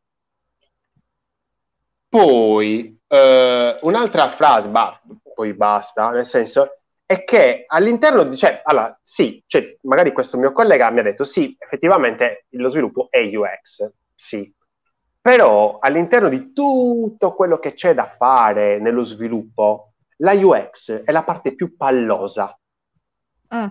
poi eh, un'altra frase, bah, poi basta, nel senso è che all'interno di, cioè, allora, sì, cioè, magari questo mio collega mi ha detto sì, effettivamente lo sviluppo è UX, sì, però all'interno di tutto quello che c'è da fare nello sviluppo, la UX è la parte più pallosa. Mm.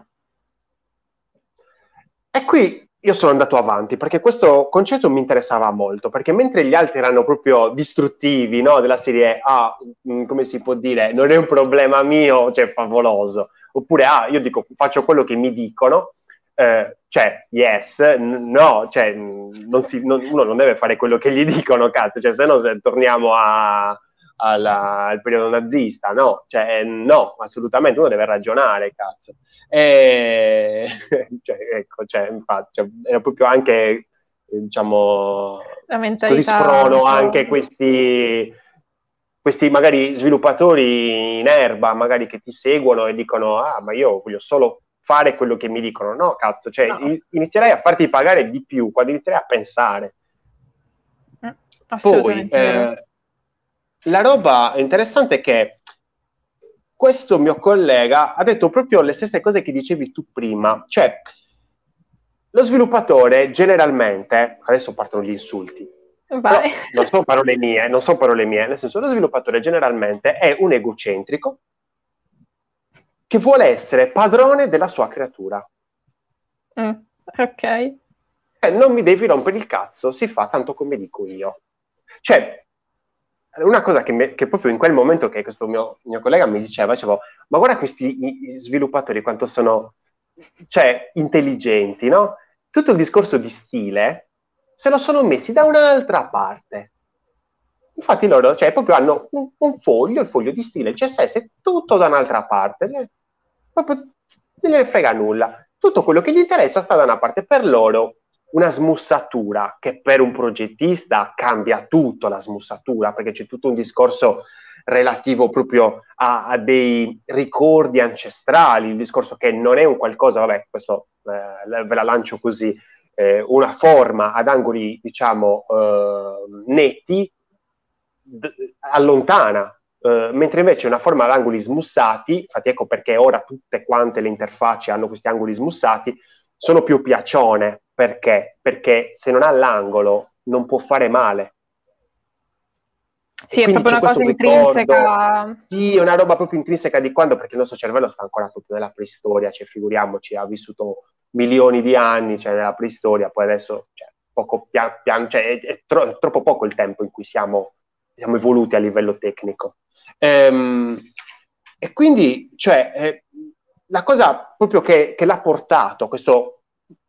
E qui io sono andato avanti perché questo concetto mi interessava molto, perché mentre gli altri erano proprio distruttivi, no? della serie, ah, mm, come si può dire, non è un problema mio, cioè favoloso, oppure, ah, io dico, faccio quello che mi dicono, eh, cioè, yes, n- no, cioè, non si, non, uno non deve fare quello che gli dicono, cazzo, cioè, se no se torniamo a, alla, al periodo nazista, no, cioè, no, assolutamente, uno deve ragionare, cazzo. E, cioè, ecco, cioè, infatti, cioè, era proprio anche, diciamo, così sprono anche questi, questi magari sviluppatori in erba, magari che ti seguono e dicono, ah, ma io voglio solo fare quello che mi dicono. No, cazzo, cioè, no. inizierai a farti pagare di più quando inizierai a pensare. Mm, Poi, eh, la roba interessante è che questo mio collega ha detto proprio le stesse cose che dicevi tu prima, cioè lo sviluppatore generalmente, adesso partono gli insulti, non sono parole mie, non sono parole mie, nel senso lo sviluppatore generalmente è un egocentrico che vuole essere padrone della sua creatura. Mm, ok. Eh, non mi devi rompere il cazzo, si fa tanto come dico io. Cioè, una cosa che, me, che, proprio in quel momento che questo mio, mio collega mi diceva, dicevo, ma guarda questi sviluppatori quanto sono cioè, intelligenti, no? Tutto il discorso di stile se lo sono messi da un'altra parte. Infatti loro cioè, proprio hanno un, un foglio, il foglio di stile, il CSS tutto da un'altra parte, ne, proprio non ne frega nulla. Tutto quello che gli interessa sta da una parte. Per loro una smussatura che per un progettista cambia tutto la smussatura, perché c'è tutto un discorso relativo proprio a, a dei ricordi ancestrali, il discorso che non è un qualcosa, vabbè, questo eh, ve la lancio così, eh, una forma ad angoli, diciamo, eh, netti, d- allontana eh, mentre invece una forma ad angoli smussati, infatti ecco perché ora tutte quante le interfacce hanno questi angoli smussati, sono più piacione. Perché? Perché se non ha l'angolo non può fare male. Sì, è proprio una cosa intrinseca. Sì, è una roba proprio intrinseca di quando, perché il nostro cervello sta ancora proprio nella preistoria, cioè figuriamoci, ha vissuto milioni di anni, cioè nella preistoria, poi adesso cioè, poco pian, pian, cioè, è, è, tro- è, troppo poco il tempo in cui siamo, siamo evoluti a livello tecnico. Ehm, e quindi, cioè, eh, la cosa proprio che, che l'ha portato, questo,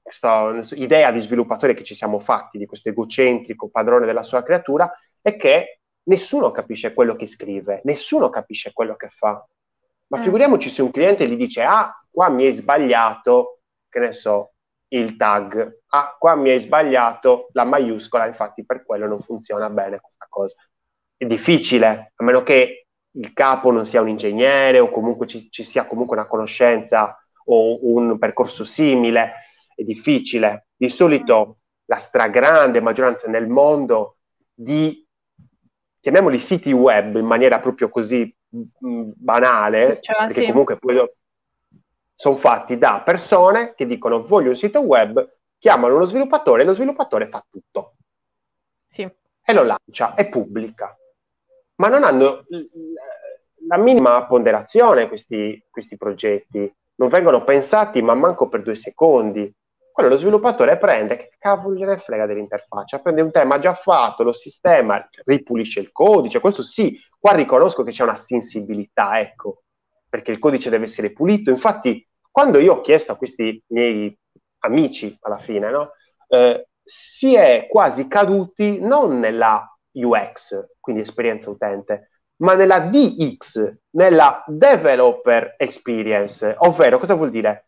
questa idea di sviluppatore che ci siamo fatti, di questo egocentrico padrone della sua creatura, è che nessuno capisce quello che scrive, nessuno capisce quello che fa. Ma mm. figuriamoci se un cliente gli dice, ah, qua mi hai sbagliato, che ne so, il tag, ah, qua mi hai sbagliato la maiuscola, infatti per quello non funziona bene questa cosa. È difficile, a meno che il capo non sia un ingegnere o comunque ci, ci sia comunque una conoscenza o un percorso simile, è difficile. Di solito la stragrande maggioranza nel mondo di, chiamiamoli siti web in maniera proprio così mh, mm, banale, cioè, perché sì. comunque poi sono fatti da persone che dicono voglio un sito web, chiamano uno sviluppatore e lo sviluppatore fa tutto. Sì. E lo lancia e pubblica ma non hanno la minima ponderazione questi, questi progetti, non vengono pensati ma manco per due secondi. Quello lo sviluppatore prende, che cavolo gliene frega dell'interfaccia, prende un tema già fatto, lo sistema, ripulisce il codice, questo sì, qua riconosco che c'è una sensibilità, ecco, perché il codice deve essere pulito. Infatti, quando io ho chiesto a questi miei amici, alla fine, no, eh, si è quasi caduti non nella UX, quindi esperienza utente, ma nella DX, nella Developer Experience, ovvero cosa vuol dire?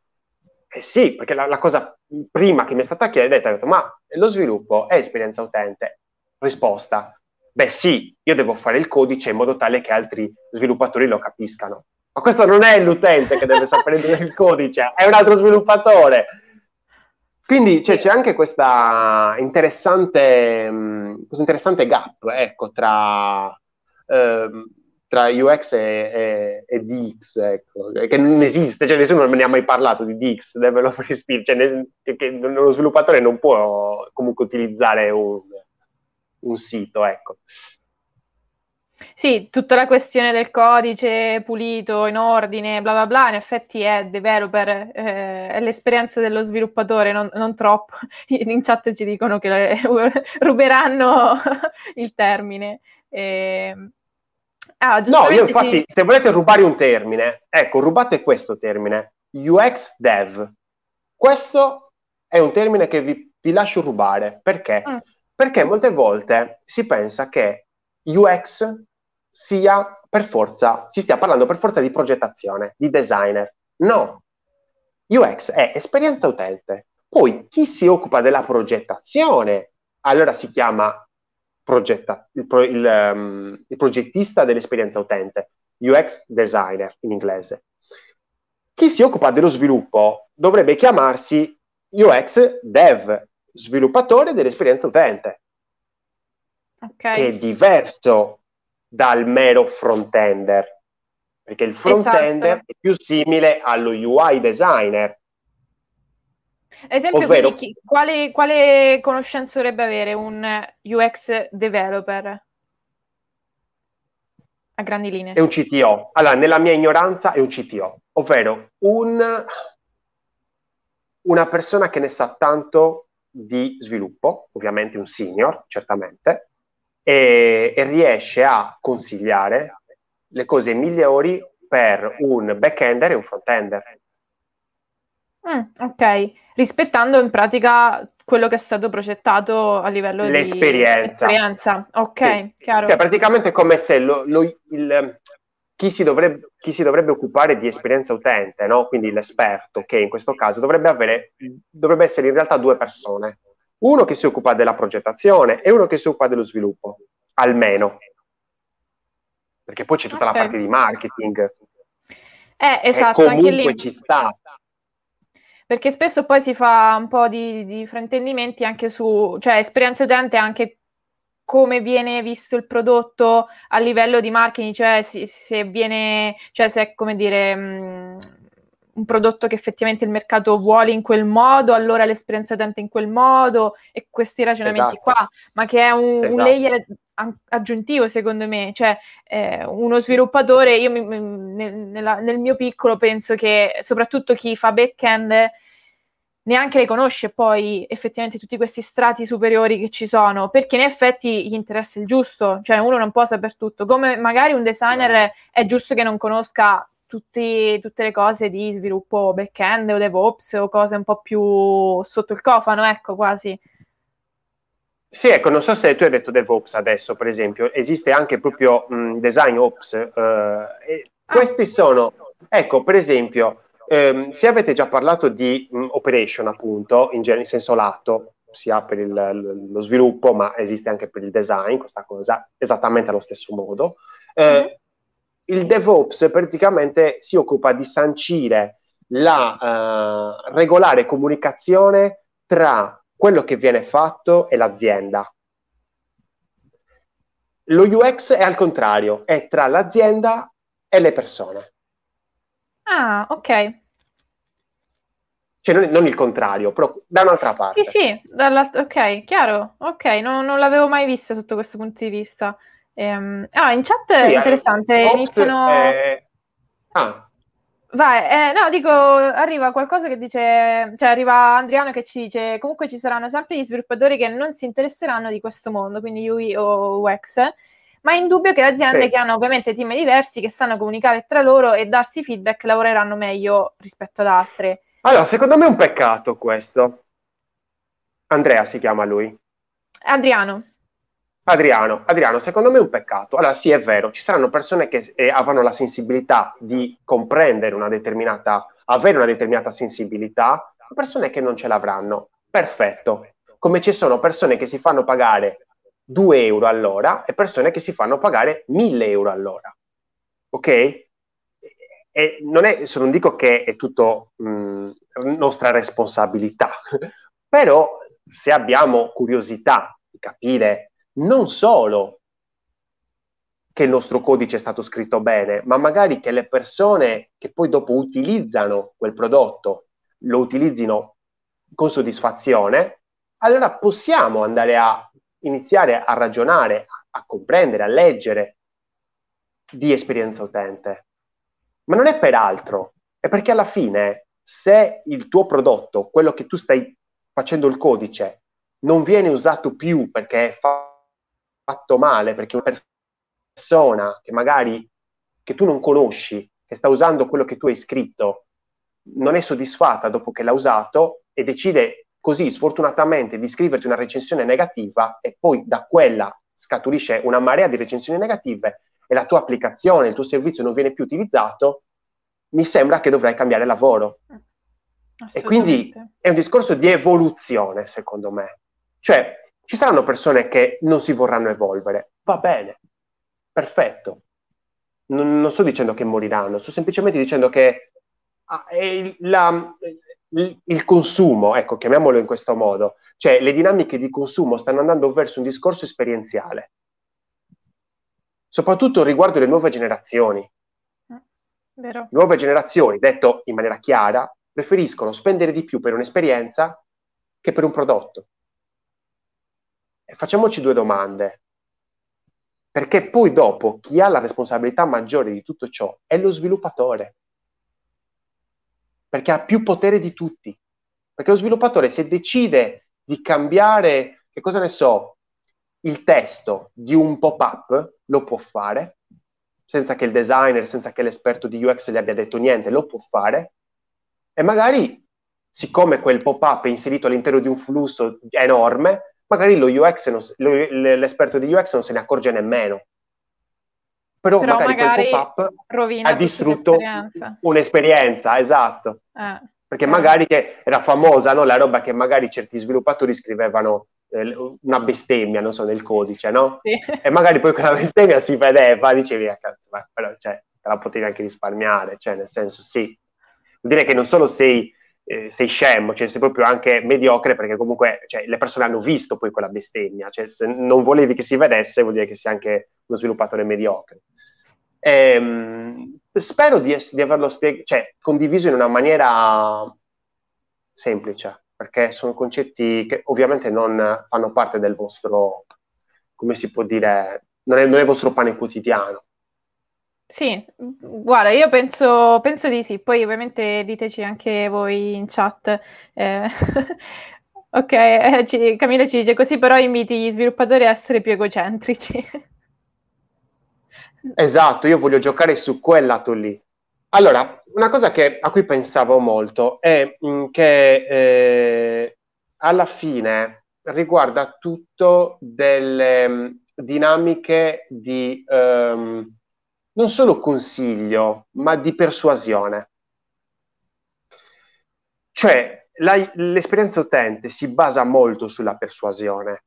Eh sì, perché la, la cosa prima che mi è stata chiesta è detto, ma lo sviluppo è esperienza utente? Risposta, beh sì, io devo fare il codice in modo tale che altri sviluppatori lo capiscano. Ma questo non è l'utente che deve sapere il codice, è un altro sviluppatore. Quindi cioè, c'è anche questa interessante, mh, questo interessante gap ecco, tra, ehm, tra UX e, e, e, DX, ecco, che non esiste, cioè nessuno ne ha mai parlato di DX, developer experience, cioè, ne, che, lo sviluppatore non può comunque utilizzare un, un sito, ecco. Sì, tutta la questione del codice pulito, in ordine, bla bla bla, in effetti è developer, eh, è l'esperienza dello sviluppatore, non, non, troppo. In chat ci dicono che ruberanno il termine. Eh, ah, no, io infatti, sì. se volete rubare un termine, ecco, rubate questo termine, UX Dev. Questo è un termine che vi, vi lascio rubare. Perché? Mm. Perché molte volte si pensa che UX sia per forza, si stia parlando per forza di progettazione, di designer. No, UX è esperienza utente. Poi chi si occupa della progettazione, allora si chiama progetta, il, pro, il, um, il progettista dell'esperienza utente, UX designer in inglese. Chi si occupa dello sviluppo dovrebbe chiamarsi UX dev, sviluppatore dell'esperienza utente okay. che è diverso dal mero front-ender, perché il front-ender esatto. è più simile allo UI designer. Esempio, Ovvero, chi, quale, quale conoscenza dovrebbe avere un UX developer? A grandi linee. È un CTO. Allora, nella mia ignoranza è un CTO, ovvero un, una persona che ne sa tanto di sviluppo, ovviamente un senior, certamente, e, e riesce a consigliare le cose migliori per un back-ender e un front-ender. Mm, ok, rispettando in pratica quello che è stato progettato a livello L'esperienza. di esperienza. Ok, sì. chiaro. Cioè, praticamente è come se lo, lo, il, chi, si dovrebbe, chi, si dovrebbe, occupare di esperienza utente, no? quindi l'esperto, che in questo caso dovrebbe, avere, dovrebbe essere in realtà due persone uno che si occupa della progettazione e uno che si occupa dello sviluppo, almeno. Perché poi c'è tutta okay. la parte di marketing. Eh, esatto, e comunque anche lì. ci sta. Perché spesso poi si fa un po' di, di fraintendimenti anche su, cioè esperienza utente anche come viene visto il prodotto a livello di marketing, cioè se, viene, cioè se è come dire... Mh, mm, un prodotto che effettivamente il mercato vuole in quel modo, allora l'esperienza utente in quel modo e questi ragionamenti esatto. qua, ma che è un, esatto. un layer aggiuntivo secondo me, cioè eh, uno sviluppatore, io mi, nel, nella, nel mio piccolo penso che soprattutto chi fa back-end neanche le conosce poi effettivamente tutti questi strati superiori che ci sono, perché in effetti gli interessa il giusto, cioè uno non può saper tutto, come magari un designer è giusto che non conosca tutti, tutte le cose di sviluppo back-end o DevOps o cose un po' più sotto il cofano, ecco quasi. Sì, ecco, non so se tu hai detto DevOps adesso, per esempio, esiste anche proprio mh, Design Ops. Eh, ah. Questi sono, ecco, per esempio, ehm, se avete già parlato di mh, operation, appunto, in, gen- in senso lato, sia per il, lo sviluppo, ma esiste anche per il design, questa cosa, esattamente allo stesso modo. Eh, mm-hmm il DevOps praticamente si occupa di sancire la uh, regolare comunicazione tra quello che viene fatto e l'azienda. Lo UX è al contrario, è tra l'azienda e le persone. Ah, ok. Cioè non, non il contrario, però da un'altra parte. Sì, sì, ok, chiaro. Ok, non, non l'avevo mai vista sotto questo punto di vista. Ehm, ah, in chat è sì, interessante, eh, iniziano... Eh... Ah. Vai, eh, no, dico, arriva qualcosa che dice, cioè arriva Andriano che ci dice, comunque ci saranno sempre gli sviluppatori che non si interesseranno di questo mondo, quindi UI o UX, ma è indubbio che le aziende sì. che hanno ovviamente team diversi, che sanno comunicare tra loro e darsi feedback, lavoreranno meglio rispetto ad altre. Allora, secondo me è un peccato questo. Andrea si chiama lui. Adriano. Adriano, Adriano, secondo me è un peccato. Allora, sì, è vero, ci saranno persone che eh, avranno la sensibilità di comprendere una determinata, avere una determinata sensibilità, persone che non ce l'avranno. Perfetto. Come ci sono persone che si fanno pagare 2 euro all'ora e persone che si fanno pagare 1000 euro all'ora. Ok? E non, è, non dico che è tutto mh, nostra responsabilità, però se abbiamo curiosità di capire non solo che il nostro codice è stato scritto bene, ma magari che le persone che poi dopo utilizzano quel prodotto lo utilizzino con soddisfazione, allora possiamo andare a iniziare a ragionare, a comprendere, a leggere di esperienza utente. Ma non è per altro, è perché alla fine se il tuo prodotto, quello che tu stai facendo il codice, non viene usato più perché è fatto fatto male perché una persona che magari che tu non conosci, che sta usando quello che tu hai scritto, non è soddisfatta dopo che l'ha usato e decide così sfortunatamente di scriverti una recensione negativa e poi da quella scaturisce una marea di recensioni negative e la tua applicazione, il tuo servizio non viene più utilizzato, mi sembra che dovrai cambiare lavoro. E quindi è un discorso di evoluzione, secondo me. Cioè, ci saranno persone che non si vorranno evolvere, va bene, perfetto. Non, non sto dicendo che moriranno, sto semplicemente dicendo che ah, la, il, il, consumo, ecco, chiamiamolo in questo modo, cioè le dinamiche di consumo stanno andando verso un discorso esperienziale, soprattutto riguardo le nuove generazioni. Mm, vero. Nuove generazioni, detto in maniera chiara, preferiscono spendere di più per un'esperienza che per un prodotto facciamoci due domande. Perché poi dopo chi ha la responsabilità maggiore di tutto ciò è lo sviluppatore. Perché ha più potere di tutti. Perché lo sviluppatore se decide di cambiare, che cosa ne so, il testo di un pop-up, lo può fare, senza che il designer, senza che l'esperto di UX gli abbia detto niente, lo può fare. E magari, siccome quel pop-up è inserito all'interno di un flusso enorme, magari lo UX non, lo, l'esperto di UX non se ne accorge nemmeno. Però, Però magari, magari quel pop-up ha distrutto un'esperienza, un'esperienza esatto. Eh, Perché eh. magari che era famosa no? la roba che magari certi sviluppatori scrivevano eh, una bestemmia, non so, nel codice, no? Sì. E magari poi quella bestemmia si vedeva, dicevi, ah, cazzo, ma però cioè, te la potevi anche risparmiare, cioè nel senso sì. Vuol dire che non solo sei eh, sei scemo, cioè sei proprio anche mediocre perché comunque cioè, le persone hanno visto poi quella bestemmia, cioè se non volevi che si vedesse vuol dire che sei anche uno sviluppatore mediocre. Ehm, spero di, di averlo spieg- cioè, condiviso in una maniera semplice, perché sono concetti che ovviamente non fanno parte del vostro, come si può dire, non è, non è il vostro pane quotidiano. Sì, guarda, io penso, penso di sì, poi ovviamente diteci anche voi in chat. Eh, ok, eh, ci, Camilla ci dice così, però inviti gli sviluppatori a essere più egocentrici. esatto, io voglio giocare su quel lato lì. Allora, una cosa che, a cui pensavo molto è mm, che eh, alla fine riguarda tutto delle mm, dinamiche di... Um, non solo consiglio, ma di persuasione. Cioè, la, l'esperienza utente si basa molto sulla persuasione.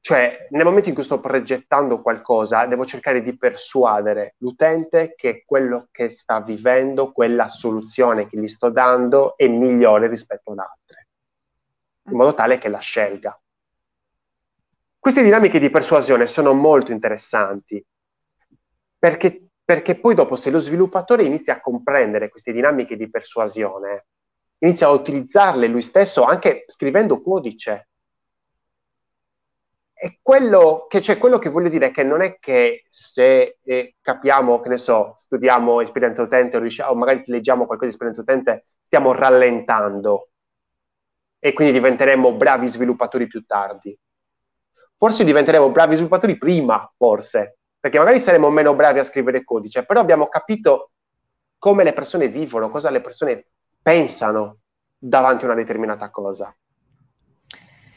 Cioè, nel momento in cui sto progettando qualcosa, devo cercare di persuadere l'utente che quello che sta vivendo, quella soluzione che gli sto dando, è migliore rispetto ad altre, in modo tale che la scelga. Queste dinamiche di persuasione sono molto interessanti perché, perché poi dopo se lo sviluppatore inizia a comprendere queste dinamiche di persuasione, inizia a utilizzarle lui stesso anche scrivendo codice. E quello che, cioè, quello che voglio dire è che non è che se eh, capiamo, che ne so, studiamo esperienza utente o, riusci- o magari leggiamo qualcosa di esperienza utente, stiamo rallentando e quindi diventeremo bravi sviluppatori più tardi. Forse diventeremo bravi sviluppatori prima, forse, perché magari saremo meno bravi a scrivere codice, però abbiamo capito come le persone vivono, cosa le persone pensano davanti a una determinata cosa.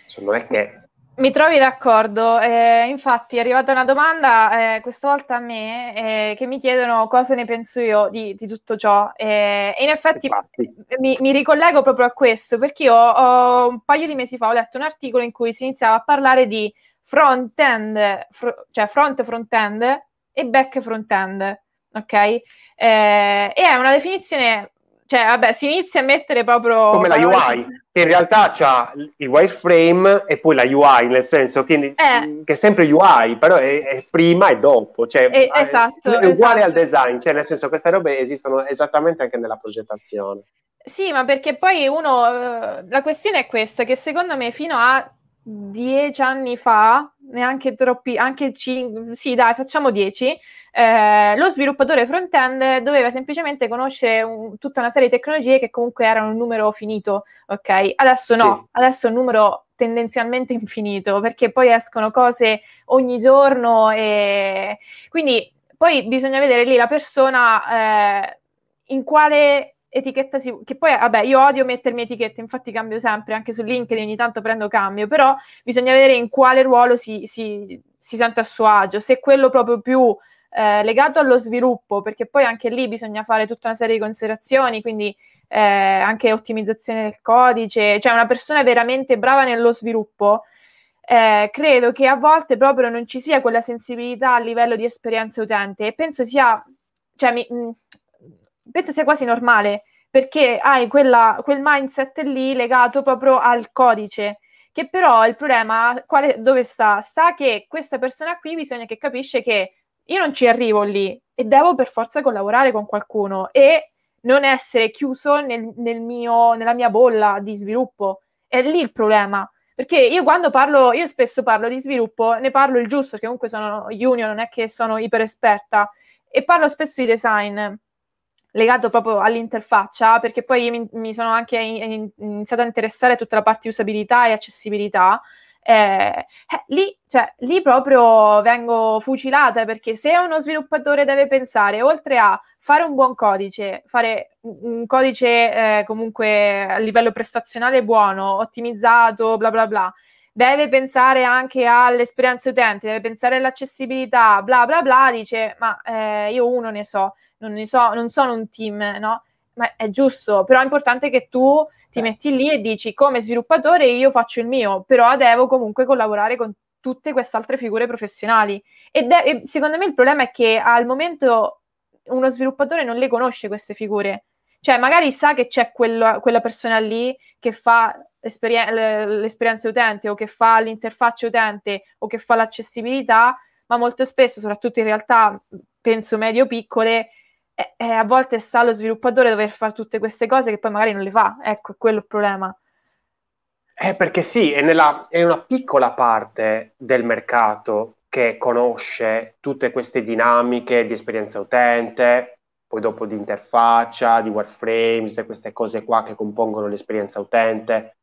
Insomma, non è che... Mi trovi d'accordo, eh, infatti è arrivata una domanda, eh, questa volta a me, eh, che mi chiedono cosa ne penso io di, di tutto ciò. E in effetti mi, mi, ricollego proprio a questo perché io ho, un paio di mesi fa ho letto un articolo in cui si iniziava a parlare di front-end, fr- cioè front front-end e back front-end, ok? Eh, e è una definizione, cioè vabbè, si inizia a mettere proprio... Come la UI, che in realtà ha il wireframe e poi la UI, nel senso che, eh. che è sempre UI, però è, è prima e dopo, cioè eh, esatto, è uguale esatto. al design, cioè nel senso queste robe esistono esattamente anche nella progettazione. Sì, ma perché poi uno, eh, la questione è questa, che secondo me fino a dieci anni fa, neanche troppi, anche cinque, sì dai, facciamo dieci, eh, lo sviluppatore front-end doveva semplicemente conoscere un, tutta una serie di tecnologie che comunque erano un numero finito, ok? Adesso no, sì. adesso è un numero tendenzialmente infinito, perché poi escono cose ogni giorno e quindi poi bisogna vedere lì la persona eh, in quale etichetta si... che poi, vabbè, io odio mettermi etichette, infatti cambio sempre, anche su LinkedIn ogni tanto prendo cambio, però bisogna vedere in quale ruolo si, si, si sente a suo agio, se quello proprio più eh, legato allo sviluppo, perché poi anche lì bisogna fare tutta una serie di considerazioni, quindi eh, anche ottimizzazione del codice, cioè una persona veramente brava nello sviluppo, eh, credo che a volte proprio non ci sia quella sensibilità a livello di esperienza utente e penso sia, cioè mi, penso sia quasi normale perché hai quella, quel mindset lì legato proprio al codice. Che però il problema quale, dove sta? Sta che questa persona qui bisogna che capisce che io non ci arrivo lì e devo per forza collaborare con qualcuno e non essere chiuso nel, nel mio, nella mia bolla di sviluppo. È lì il problema. Perché io quando parlo, io spesso parlo di sviluppo, ne parlo il giusto, che comunque sono junior, non è che sono iper esperta, e parlo spesso di design legato proprio all'interfaccia, perché poi mi, mi sono anche in, iniziata a interessare tutta la parte usabilità e accessibilità. Eh, eh, lì, cioè, lì proprio vengo fucilata perché se uno sviluppatore deve pensare, oltre a fare un buon codice, fare un codice eh, comunque a livello prestazionale buono, ottimizzato, bla bla bla, deve pensare anche all'esperienza utente, deve pensare all'accessibilità, bla bla bla, dice ma eh, io uno ne so non, so, non sono un team, no? Ma è giusto, però è importante che tu ti metti lì e dici come sviluppatore io faccio il mio, però devo comunque collaborare con tutte queste altre figure professionali. E, de- e secondo me il problema è che al momento uno sviluppatore non le conosce queste figure. Cioè, magari sa che c'è quello, quella persona lì che fa esperien- l'esperienza utente o che fa l'interfaccia utente o che fa l'accessibilità, ma molto spesso, soprattutto in realtà, penso medio-piccole, eh, eh, a volte sta lo sviluppatore dover fare tutte queste cose che poi magari non le fa. Ecco, è quello il problema. Eh, perché sì, è, nella, è una piccola parte del mercato che conosce tutte queste dinamiche di esperienza utente, poi dopo di interfaccia, di wireframe, tutte queste cose qua che compongono l'esperienza utente.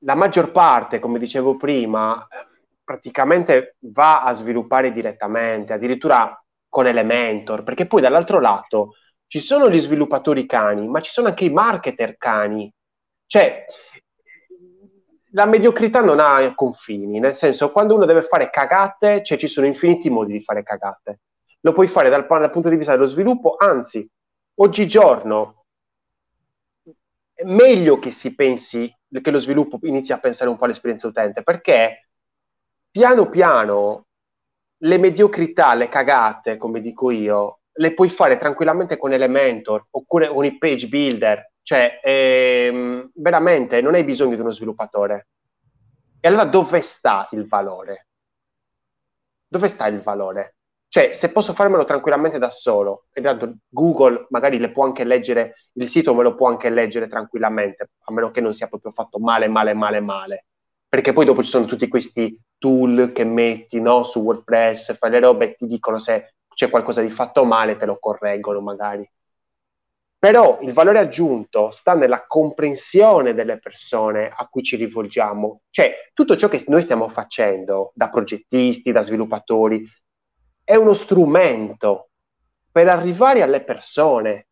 La maggior parte, come dicevo prima, praticamente va a sviluppare direttamente, addirittura con Elementor, perché poi dall'altro lato ci sono gli sviluppatori cani, ma ci sono anche i marketer cani. Cioè, la mediocrità non ha confini, nel senso, quando uno deve fare cagate, cioè ci sono infiniti modi di fare cagate. Lo puoi fare dal, dal punto di vista dello sviluppo, anzi, oggigiorno è meglio che si pensi, che lo sviluppo inizi a pensare un po' all'esperienza utente, perché piano piano le mediocrità, le cagate, come dico io, le puoi fare tranquillamente con Elementor oppure con i page builder cioè, ehm, veramente non hai bisogno di uno sviluppatore. E allora dove sta il valore? Dove sta il valore? Cioè, se posso farmelo tranquillamente da solo, e tanto Google magari le può anche leggere, il sito me lo può anche leggere tranquillamente, a meno che non sia proprio fatto male, male, male, male. Perché poi dopo ci sono tutti questi tool che metti no, su WordPress, fai le robe e ti dicono se c'è qualcosa di fatto male, te lo correggono magari. Però il valore aggiunto sta nella comprensione delle persone a cui ci rivolgiamo. Cioè, tutto ciò che noi stiamo facendo da progettisti, da sviluppatori, è uno strumento per arrivare alle persone.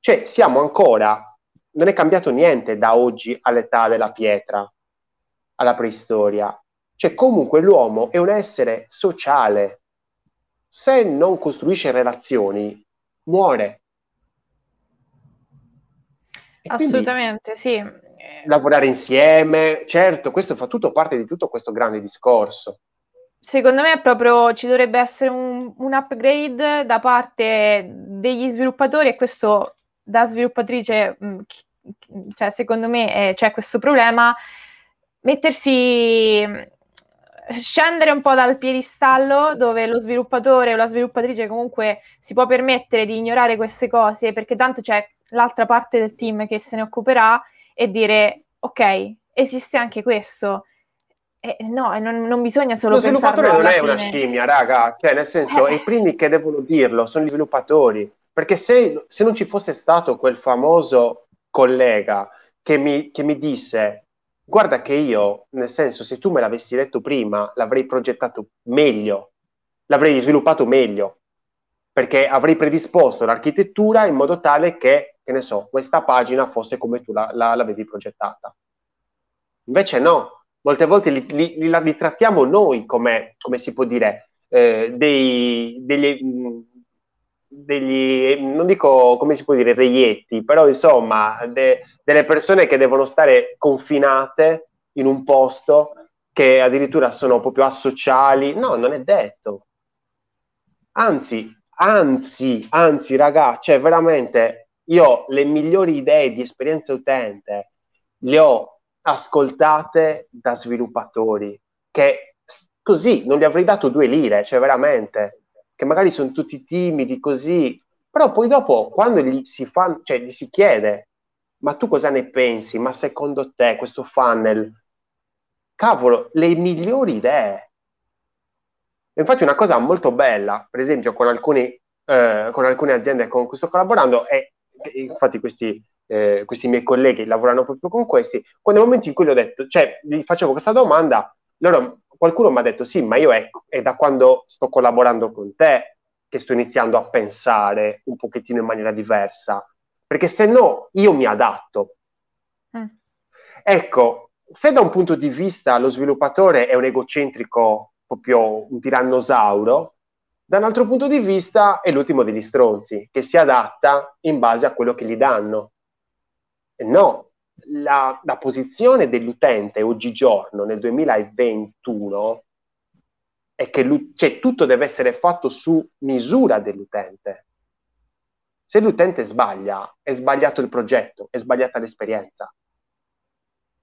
Cioè, siamo ancora, non è cambiato niente da oggi all'età della pietra, alla preistoria. Cioè, comunque l'uomo è un essere sociale. Se non costruisce relazioni, muore Assolutamente, sì. Lavorare insieme, certo, questo fa tutto parte di tutto questo grande discorso. Secondo me proprio ci dovrebbe essere un, un upgrade da parte degli sviluppatori e questo da sviluppatrice, mm, cioè secondo me c'è questo problema, mettersi scendere un po' dal piedistallo dove lo sviluppatore o la sviluppatrice comunque si può permettere di ignorare queste cose perché tanto c'è l'altra parte del team che se ne occuperà e dire ok, esiste anche questo. Eh, no, non, non, bisogna solo Lo sviluppatore non è una scimmia, raga, cioè nel senso, eh. i primi che devono dirlo sono gli sviluppatori, perché se, se non ci fosse stato quel famoso collega che mi, che mi disse guarda che io, nel senso, se tu me l'avessi detto prima, l'avrei progettato meglio, l'avrei sviluppato meglio, perché avrei predisposto l'architettura in modo tale che che ne so, questa pagina fosse come tu la, la, l'avevi progettata. Invece no, molte volte li, li, li, trattiamo noi come, come, si può dire, eh, dei, degli, degli, non dico come si può dire, reietti, però insomma, de, delle persone che devono stare confinate in un posto che addirittura sono proprio asociali. No, non è detto. Anzi, anzi, anzi, raga, cioè veramente io le migliori idee di esperienza utente le ho ascoltate da sviluppatori che così non gli avrei dato due lire, cioè veramente, che magari sono tutti timidi così, però poi dopo quando gli si, fa, cioè, gli si chiede, ma tu cosa ne pensi? Ma secondo te questo funnel, cavolo, le migliori idee. Infatti una cosa molto bella, per esempio con, alcuni, eh, con alcune aziende con cui sto collaborando, è infatti questi, eh, questi miei colleghi lavorano proprio con questi, quando nel momento in cui gli ho detto, cioè gli facevo questa domanda, loro, qualcuno mi ha detto sì, ma io ecco, è da quando sto collaborando con te che sto iniziando a pensare un pochettino in maniera diversa, perché se no io mi adatto. Mm. Ecco, se da un punto di vista lo sviluppatore è un egocentrico, proprio un tirannosauro, da un altro punto di vista è l'ultimo degli stronzi, che si adatta in base a quello che gli danno. No, la, la posizione dell'utente oggigiorno, nel 2021, è che cioè, tutto deve essere fatto su misura dell'utente. Se l'utente sbaglia, è sbagliato il progetto, è sbagliata l'esperienza.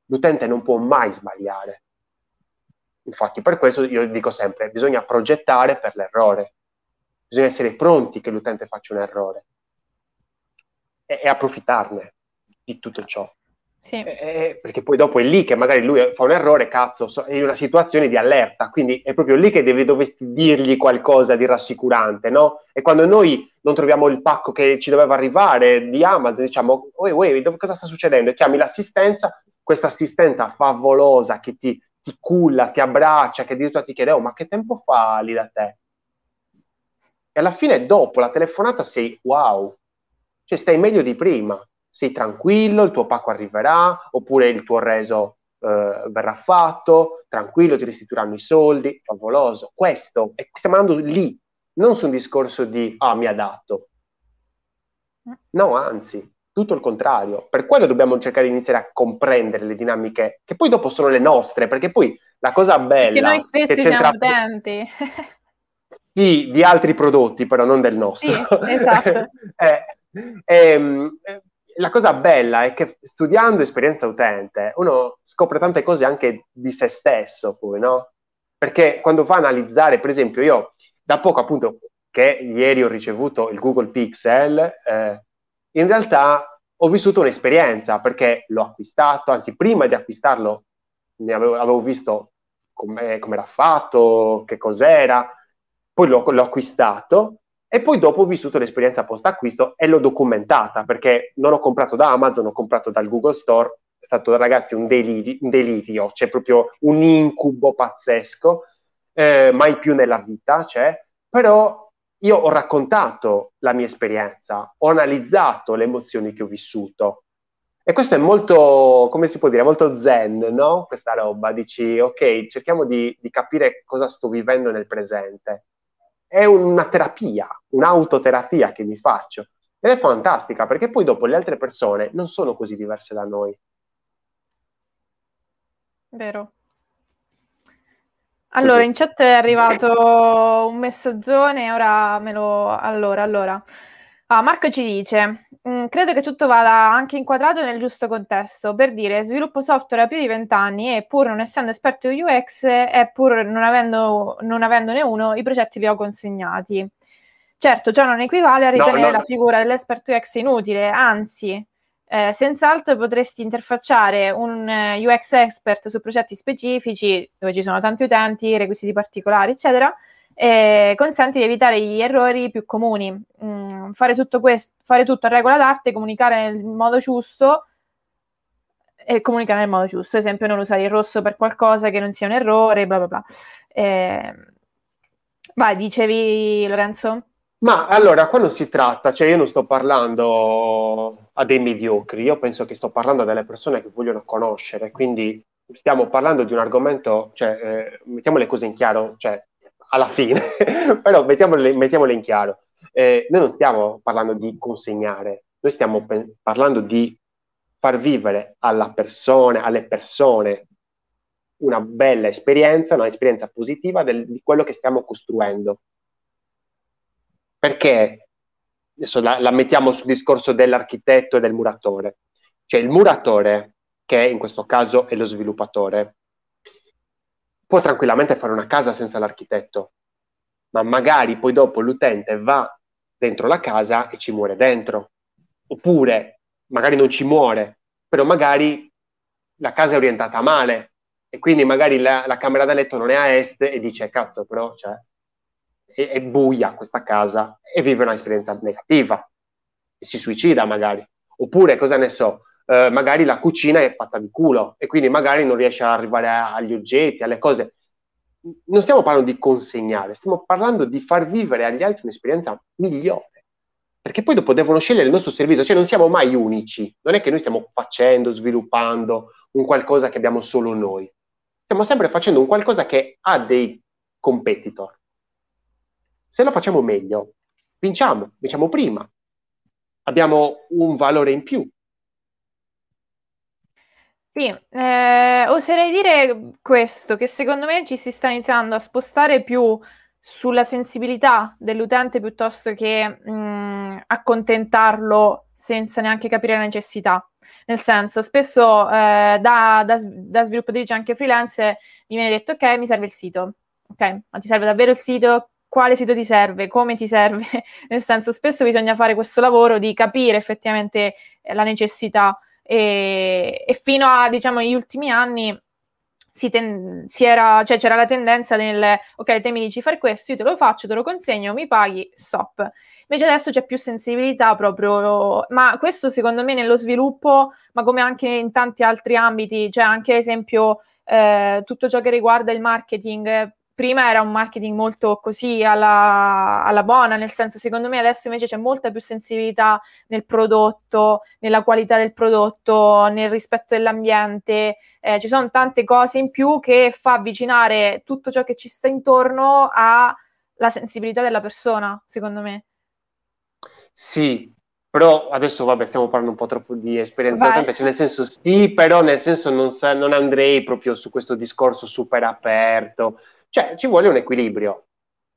L'utente non può mai sbagliare. Infatti, per questo io dico sempre, bisogna progettare per l'errore. Bisogna essere pronti che l'utente faccia un errore e, e approfittarne di tutto ciò. Sì. Eh, perché poi dopo è lì che magari lui fa un errore, cazzo, è in una situazione di allerta, quindi è proprio lì che devi, dovresti dirgli qualcosa di rassicurante, no? E quando noi non troviamo il pacco che ci doveva arrivare di Amazon, diciamo, oi, oi, cosa sta succedendo? E chiami l'assistenza, questa assistenza favolosa che ti, ti culla, ti abbraccia, che addirittura ti chiede, oh, ma che tempo fa lì da te? E alla fine, dopo la telefonata, sei wow, cioè stai meglio di prima sei tranquillo, il tuo pacco arriverà, oppure il tuo reso eh, verrà fatto, tranquillo, ti restituiranno i soldi, favoloso. Questo, e stiamo andando lì, non su un discorso di, ah, mi adatto. No, anzi, tutto il contrario. Per quello dobbiamo cercare di iniziare a comprendere le dinamiche, che poi dopo sono le nostre, perché poi la cosa bella... Che noi stessi siamo utenti. sì, di altri prodotti, però non del nostro. Sì, esatto. eh, ehm, la cosa bella è che studiando esperienza utente uno scopre tante cose anche di se stesso, poi, no? Perché quando va a analizzare, per esempio, io da poco appunto che ieri ho ricevuto il Google Pixel, eh, in realtà ho vissuto un'esperienza perché l'ho acquistato, anzi prima di acquistarlo ne avevo, avevo visto come era fatto, che cos'era, poi l'ho, l'ho acquistato e poi dopo ho vissuto l'esperienza post acquisto e l'ho documentata perché non ho comprato da Amazon, ho comprato dal Google Store. È stato ragazzi un delirio, un delirio c'è proprio un incubo pazzesco, eh, mai più nella vita c'è, però io ho raccontato la mia esperienza, ho analizzato le emozioni che ho vissuto. E questo è molto, come si può dire, molto zen, no? Questa roba, dici, ok, cerchiamo di, di capire cosa sto vivendo nel presente è una terapia, un'autoterapia che mi faccio. Ed è fantastica perché poi dopo le altre persone non sono così diverse da noi. Vero. Allora, Così. in chat è arrivato un messaggone, ora me lo... Allora, allora. Ah, Marco ci dice, mm, credo che tutto vada anche inquadrato nel giusto contesto. Per dire, sviluppo software da più di vent'anni e pur non essendo esperto di UX e pur non, avendo, non avendone uno, i progetti li ho consegnati. Certo, ciò non equivale a ritenere no, no, la figura dell'esperto UX inutile, anzi, eh, senz'altro potresti interfacciare un eh, UX expert su progetti specifici dove ci sono tanti utenti, requisiti particolari, eccetera, e consente di evitare gli errori più comuni. Mm, fare tutto questo, fare tutto a regola d'arte, comunicare nel modo giusto e comunicare nel modo giusto. Ad esempio, non usare il rosso per qualcosa che non sia un errore, bla bla bla. Eh, vai, dicevi Lorenzo? Ma allora, qua non si tratta, cioè io non sto parlando a dei mediocri, io penso che sto parlando a delle persone che vogliono conoscere, quindi stiamo parlando di un argomento, cioè eh, mettiamo le cose in chiaro, cioè alla fine, però mettiamole, mettiamole, in chiaro. Eh, noi non stiamo parlando di consegnare, noi stiamo pe- parlando di far vivere alla persona, alle persone una bella esperienza, un'esperienza positiva del, di quello che stiamo costruendo. Perché adesso la, la mettiamo sul discorso dell'architetto e del muratore. Cioè il muratore, che in questo caso è lo sviluppatore, può tranquillamente fare una casa senza l'architetto, ma magari poi dopo l'utente va dentro la casa e ci muore dentro. Oppure magari non ci muore, però magari la casa è orientata male e quindi magari la, la camera da letto non è a est e dice cazzo però cioè, è, è buia questa casa e vive un'esperienza negativa e si suicida magari. Oppure cosa ne so, eh, magari la cucina è fatta di culo e quindi magari non riesce ad arrivare agli oggetti, alle cose. Non stiamo parlando di consegnare, stiamo parlando di far vivere agli altri un'esperienza migliore. Perché poi dopo devono scegliere il nostro servizio, cioè non siamo mai unici, non è che noi stiamo facendo, sviluppando un qualcosa che abbiamo solo noi. Stiamo sempre facendo un qualcosa che ha dei competitor. Se lo facciamo meglio, vinciamo, vinciamo prima, abbiamo un valore in più, sì, eh, oserei dire questo, che secondo me ci si sta iniziando a spostare più sulla sensibilità dell'utente piuttosto che mh, accontentarlo senza neanche capire la necessità. Nel senso, spesso eh, da, da, da, sviluppatrice anche freelance mi viene detto ok, mi serve il sito. Ok, ma ti serve davvero il sito? Quale sito ti serve? Come ti serve? Nel senso, spesso bisogna fare questo lavoro di capire effettivamente eh, la necessità e, e fino a, diciamo, gli ultimi anni si, ten- si era, cioè c'era la tendenza nel ok, te mi dici fare questo, io te lo faccio, te lo consegno, mi paghi, stop. Invece adesso c'è più sensibilità proprio, ma questo secondo me nello sviluppo, ma come anche in tanti altri ambiti, cioè anche esempio eh, tutto ciò che riguarda il marketing, prima era un marketing molto così alla, alla, buona, nel senso secondo me adesso invece c'è molta più sensibilità nel prodotto, nella qualità del prodotto, nel rispetto dell'ambiente, eh, ci sono tante cose in più che fa avvicinare tutto ciò che ci sta intorno alla sensibilità della persona, secondo me. Sì, però adesso vabbè stiamo parlando un po' troppo di esperienza cioè nel senso sì, però nel senso non, sa, non andrei proprio su questo discorso super aperto, cioè, ci vuole un equilibrio.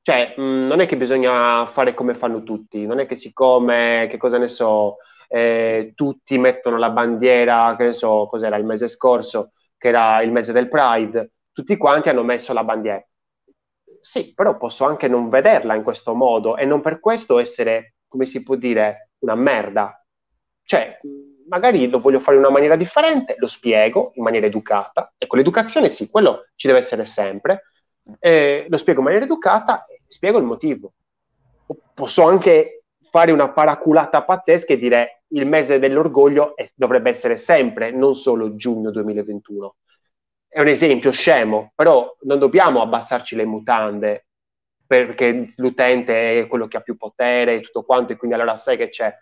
Cioè, mh, mm, non è che bisogna fare come fanno tutti, non è che siccome, che cosa ne so, eh, tutti mettono la bandiera, che ne so, cos'era il mese scorso, che era il mese del Pride, tutti quanti hanno messo la bandiera. Sì, però posso anche non vederla in questo modo e non per questo essere, come si può dire, una merda. Cioè, magari lo voglio fare in una maniera differente, lo spiego in maniera educata. Ecco, l'educazione sì, quello ci deve essere sempre, eh, lo spiego in maniera educata e spiego il motivo. Posso anche fare una paraculata pazzesca e dire il mese dell'orgoglio è, dovrebbe essere sempre, non solo giugno 2021. È un esempio scemo, però non dobbiamo abbassarci le mutande perché l'utente è quello che ha più potere e tutto quanto, e quindi allora sai che c'è,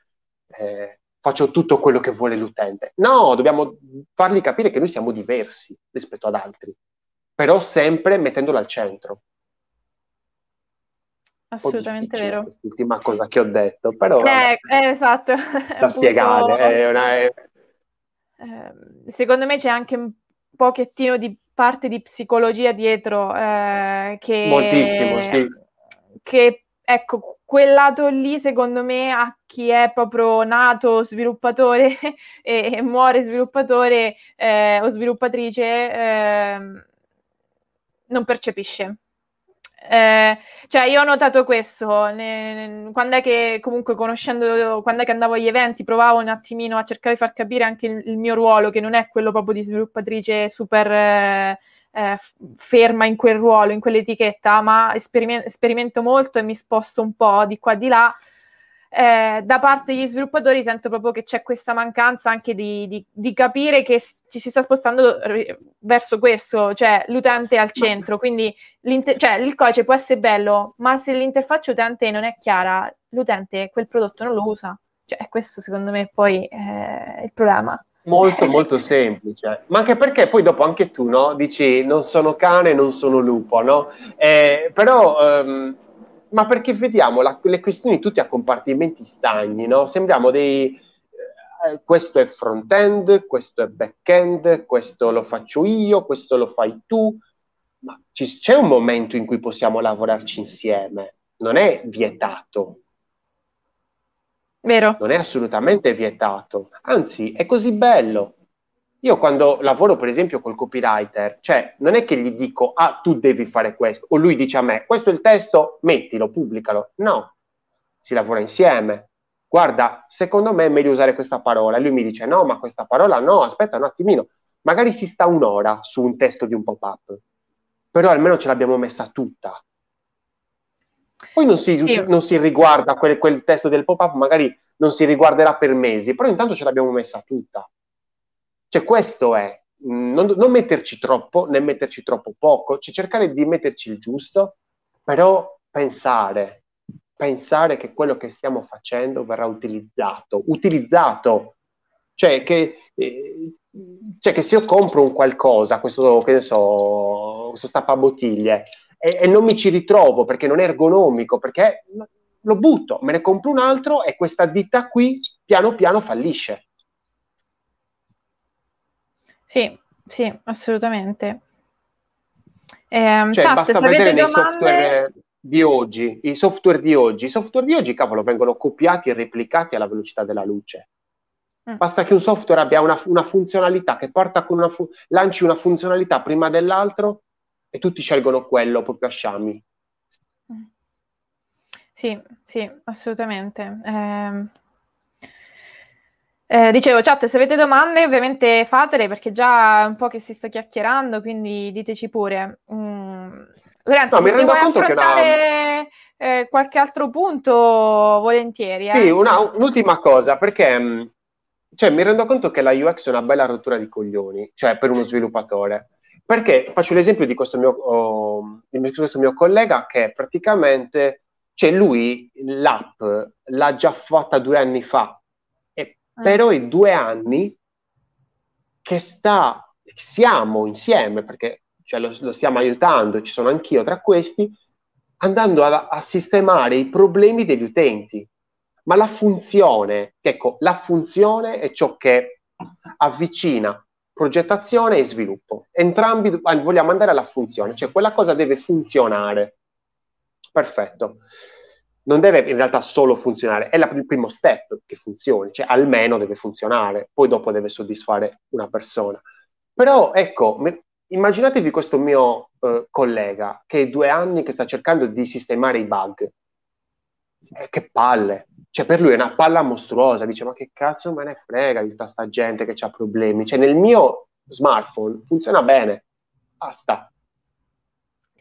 eh, faccio tutto quello che vuole l'utente. No, dobbiamo fargli capire che noi siamo diversi rispetto ad altri però sempre mettendolo al centro. Assolutamente vero. Quest'ultima cosa che ho detto, però... Eh, eh, esatto. Da spiegare. È una, è... Eh, secondo me c'è anche un pochettino di parte di psicologia dietro eh, che... Moltissimo, sì. Che, ecco, quel lato lì, secondo me, a chi è proprio nato sviluppatore e, e muore sviluppatore eh, o sviluppatrice ehm, non percepisce. Eh, cioè, io ho notato questo ne, quando è che comunque conoscendo, quando è che andavo agli eventi, provavo un attimino a cercare di far capire anche il, il mio ruolo, che non è quello proprio di sviluppatrice super eh, eh, ferma in quel ruolo, in quell'etichetta, ma esperiment- sperimento molto e mi sposto un po' di qua e di là eh, da parte degli sviluppatori sento proprio che c'è questa mancanza anche di, di, di capire che ci si sta spostando verso questo, cioè l'utente al centro, quindi cioè, il codice può essere bello, ma se l'interfaccia utente non è chiara, l'utente quel prodotto non lo usa. Cioè, questo secondo me poi è il problema. Molto, molto semplice. Ma anche perché poi dopo anche tu, no? Dici, non sono cane, non sono lupo, no? Eh, però... Um ma perché vediamo la, le questioni tutte a compartimenti stagni, no? Sembriamo dei... Eh, questo è front-end, questo è back-end, questo lo faccio io, questo lo fai tu, ma ci, c'è un momento in cui possiamo lavorarci insieme, non è vietato. Vero. Non è assolutamente vietato, anzi è così bello. Io quando lavoro per esempio col copywriter, cioè non è che gli dico ah tu devi fare questo o lui dice a me questo è il testo, mettilo, pubblicalo. No, si lavora insieme. Guarda, secondo me è meglio usare questa parola. E lui mi dice no, ma questa parola no, aspetta un attimino. Magari si sta un'ora su un testo di un pop-up, però almeno ce l'abbiamo messa tutta. Poi non si, sì. non si riguarda quel, quel testo del pop-up, magari non si riguarderà per mesi, però intanto ce l'abbiamo messa tutta. Cioè questo è, mm, non, non metterci troppo né metterci troppo poco, cioè cercare di metterci il giusto, però pensare, pensare che quello che stiamo facendo verrà utilizzato, utilizzato, cioè che, eh, cioè che se io compro un qualcosa, questo, che ne so, questo stappabottiglie, e, e non mi ci ritrovo perché non è ergonomico, perché lo butto, me ne compro un altro e questa ditta qui piano piano fallisce. Sì, sì, assolutamente. Eh, cioè, chat, basta vedere domande... software... di oggi, i software di oggi, i software di oggi, cavolo, vengono copiati e replicati alla velocità della luce. Mm. Basta che un software abbia una, una funzionalità, che porta con una fu- lanci una funzionalità prima dell'altro e tutti scelgono quello proprio a sciami. Mm. Sì, sì, assolutamente. Eh, eh, dicevo, chat, se avete domande ovviamente fatele perché già è un po' che si sta chiacchierando, quindi diteci pure. Mm. Lorenzo, no, se vuoi affrontare una... eh, qualche altro punto, volentieri. Eh. Sì, una, un'ultima cosa, perché mm, cioè, mi rendo conto che la UX è una bella rottura di coglioni, cioè per uno sviluppatore. Perché faccio l'esempio di questo mio, oh, di questo mio collega che praticamente, cioè lui l'app l'ha già fatta due anni fa. Però è due anni che sta, siamo insieme, perché cioè, lo, lo, stiamo aiutando, ci sono anch'io tra questi, andando a, a sistemare i problemi degli utenti ma la funzione, ecco, la funzione è ciò che avvicina progettazione e sviluppo. Entrambi vogliamo andare alla funzione, cioè quella cosa deve funzionare. Perfetto. Non deve in realtà solo funzionare, è la, il primo step che funzioni, cioè almeno deve funzionare, poi dopo deve soddisfare una persona. Però ecco, immaginatevi questo mio eh, collega che è due anni che sta cercando di sistemare i bug. Eh, che palle, cioè per lui è una palla mostruosa, dice ma che cazzo me ne frega di tutta sta gente che ha problemi, cioè nel mio smartphone funziona bene, basta.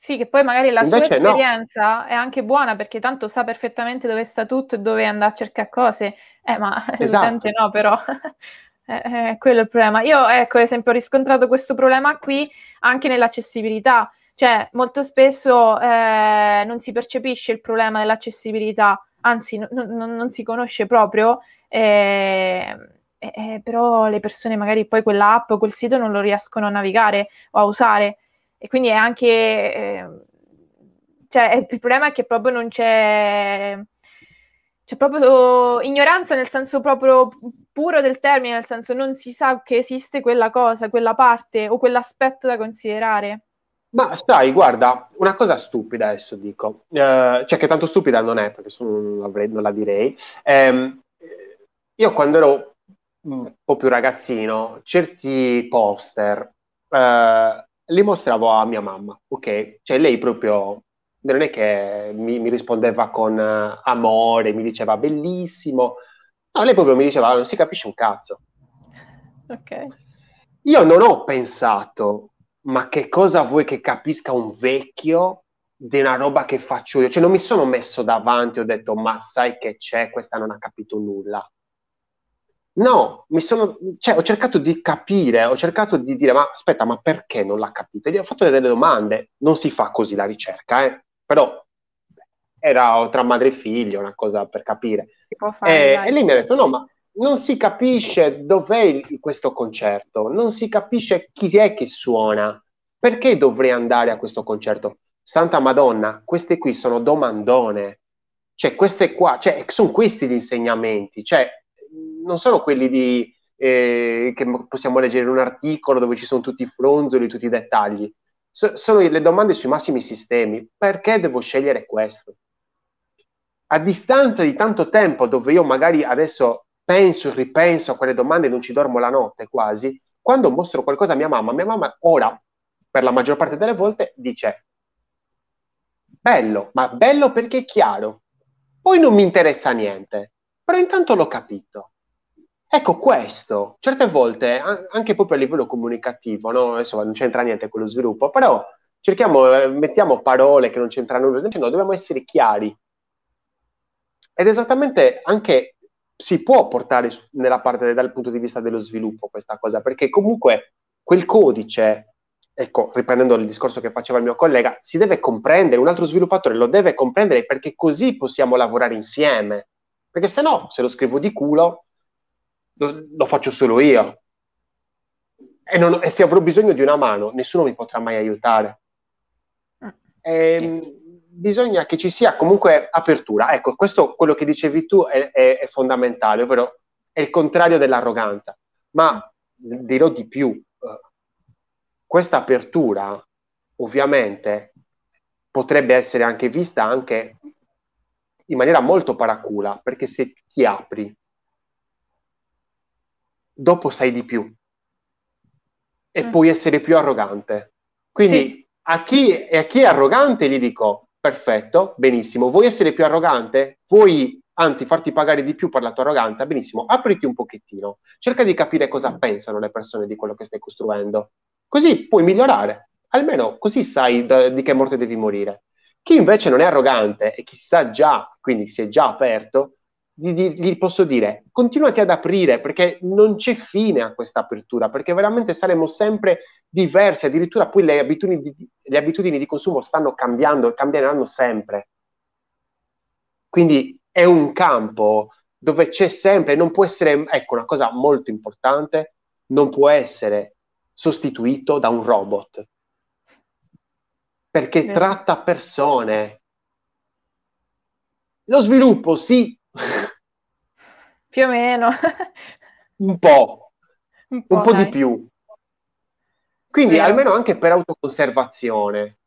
Sì, che poi magari la Invece sua esperienza no. è anche buona perché tanto sa perfettamente dove sta tutto e dove andare a cercare cose, eh, ma esatto. l'utente no però. è quello il problema. Io, ecco, ad esempio, ho riscontrato questo problema qui anche nell'accessibilità. Cioè, molto spesso eh, non si percepisce il problema dell'accessibilità anzi no, no, non si conosce proprio, eh, eh, però le persone magari poi quell'app o quel sito non lo riescono a navigare o a usare e quindi è anche... Eh, cioè, il problema è che proprio non c'è c'è proprio ignoranza nel senso proprio puro del termine, nel senso non si sa che esiste quella cosa, quella parte o quell'aspetto da considerare. Ma sai, guarda, una cosa stupida adesso dico, eh, cioè che tanto stupida non è, perché non, l'avrei, non la direi. Eh, io quando ero un po' più ragazzino, certi poster eh, li mostravo a mia mamma, ok? Cioè lei proprio, non è che mi, mi rispondeva con uh, amore, mi diceva bellissimo, no, lei proprio mi diceva non si capisce un cazzo. Ok. Io non ho pensato ma che cosa vuoi che capisca un vecchio di una roba che faccio io? Cioè non mi sono messo davanti e ho detto ma sai che c'è, questa non ha capito nulla. No, mi sono, cioè, ho cercato di capire, ho cercato di dire ma aspetta, ma perché non l'ha capito? E gli ho fatto delle domande, non si fa così la ricerca, eh? però era tra madre e figlio, una cosa per capire. Fare, e, e lei mi ha detto no, ma non si capisce dov'è questo concerto, non si capisce chi è che suona, perché dovrei andare a questo concerto? Santa Madonna, queste qui sono domandone, cioè queste qua, cioè sono questi gli insegnamenti, cioè non sono quelli di, eh, che possiamo leggere in un articolo dove ci sono tutti i fronzoli, tutti i dettagli, so, sono le domande sui massimi sistemi, perché devo scegliere questo? A distanza di tanto tempo dove io magari adesso penso e ripenso a quelle domande e non ci dormo la notte quasi, quando mostro qualcosa a mia mamma, mia mamma ora, per la maggior parte delle volte, dice bello, ma bello perché è chiaro. Poi non mi interessa niente, però intanto l'ho capito. Ecco questo, certe volte, anche proprio a livello comunicativo, no? adesso non c'entra niente con lo sviluppo, però cerchiamo, eh, mettiamo parole che non c'entrano nulla, no, dobbiamo essere chiari. Ed esattamente anche si può portare nella parte dal punto di vista dello sviluppo questa cosa, perché comunque quel codice, ecco, riprendendo il discorso che faceva il mio collega, si deve comprendere, un altro sviluppatore lo deve comprendere perché così possiamo lavorare insieme. Perché se no, se lo scrivo di culo, lo, lo faccio solo io. E, non, e, se avrò bisogno di una mano, nessuno mi potrà mai aiutare. E, ehm, sì bisogna che ci sia comunque apertura. Ecco, questo quello che dicevi tu è, è, è fondamentale, ovvero è il contrario dell'arroganza. Ma dirò di più, uh, questa apertura ovviamente potrebbe essere anche vista anche in maniera molto paracula, perché se ti apri, dopo sai di più e mm. puoi essere più arrogante. Quindi sì. a, chi, a chi è arrogante gli dico, perfetto, benissimo, vuoi essere più arrogante? Vuoi anzi farti pagare di più per la tua arroganza? Benissimo, apriti un pochettino, cerca di capire cosa pensano le persone di quello che stai costruendo, così puoi migliorare, almeno così sai da, di che morte devi morire. Chi invece non è arrogante e chi sa già, quindi si è già aperto, gli, gli, posso dire, continuati ad aprire perché non c'è fine a questa apertura, perché veramente saremo sempre diversi, addirittura poi le abitudini di, le abitudini di consumo stanno cambiando e cambieranno sempre. Quindi è un campo dove c'è sempre, non può essere, ecco una cosa molto importante, non può essere sostituito da un robot perché Vero. tratta persone. Lo sviluppo, sì. Più o meno. un po'. Un po', un po di più. Quindi Vero. almeno anche per autoconservazione.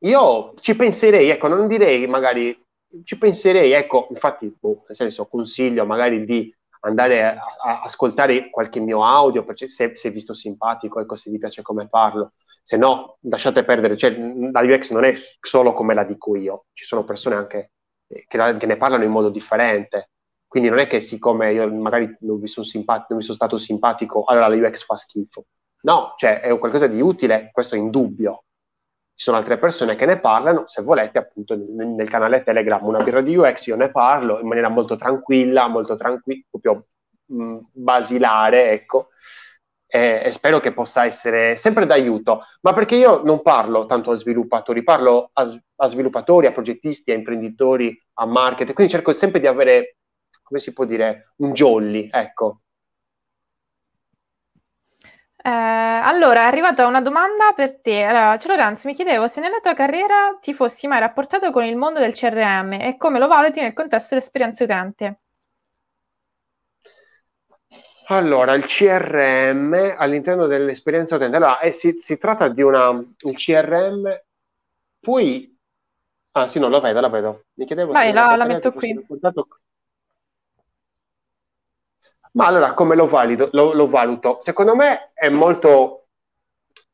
Io ci penserei, ecco, non direi magari, ci penserei, ecco, infatti, boh, nel senso, consiglio magari di andare a, a ascoltare qualche mio audio, se, se visto simpatico, ecco, se vi piace come parlo, se no lasciate perdere, cioè, la UX non è solo come la dico io, ci sono persone anche eh, che, la, che, ne parlano in modo differente, quindi non è che siccome io magari non vi sono, simpatico, non vi sono stato simpatico, allora la UX fa schifo. No, cioè è qualcosa di utile, questo è indubbio. Ci sono altre persone che ne parlano, se volete appunto nel, nel canale Telegram una birra di UX io ne parlo in maniera molto tranquilla, molto tranquilla, proprio mh, basilare, ecco, e, e, spero che possa essere sempre d'aiuto, ma perché io non parlo tanto a sviluppatori, parlo a, a sviluppatori, a progettisti, a imprenditori, a market, quindi cerco sempre di avere, come si può dire, un jolly, ecco. Eh, allora, è arrivata una domanda per te. Allora, ciao mi chiedevo se nella tua carriera ti fossi mai rapportato con il mondo del CRM e come lo valuti nel contesto dell'esperienza utente. Allora, il CRM all'interno dell'esperienza utente. Allora, eh, si, si, tratta di una... Il CRM, poi... Ah sì, no, lo vedo, la vedo. Mi chiedevo Vai, la, la metto qui. Ma allora, come lo, valido, lo, lo valuto? Secondo me è molto,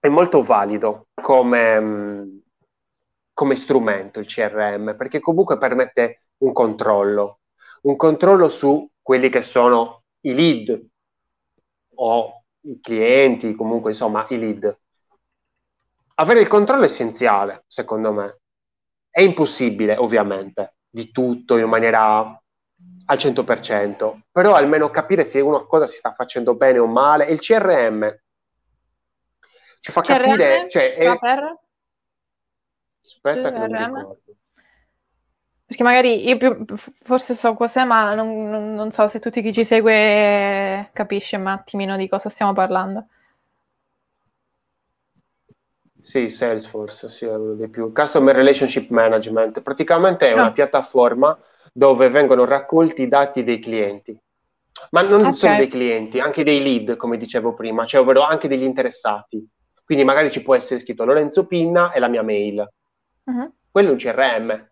è molto valido come, come strumento il CRM, perché comunque permette un controllo, un controllo su quelli che sono i lead o i clienti, comunque insomma i lead. Avere il controllo è essenziale, secondo me. È impossibile, ovviamente, di tutto in maniera al 100%, però almeno capire se una cosa si sta facendo bene o male. Il CRM ci fa CRM? capire... Cioè, è... Aspetta CRM? che non ricordo. Perché magari io più, forse so cos'è, ma non, non, so se tutti chi ci segue capisce un attimino di cosa stiamo parlando. Sì, Salesforce, sì, è uno dei più. Customer Relationship Management, praticamente è no. una ah. piattaforma dove vengono raccolti i dati dei clienti, ma non okay. solo dei clienti, anche dei lead, come dicevo prima, cioè ovvero anche degli interessati. Quindi magari ci può essere scritto Lorenzo Pinna e la mia mail. Uh-huh. Quello è un CRM,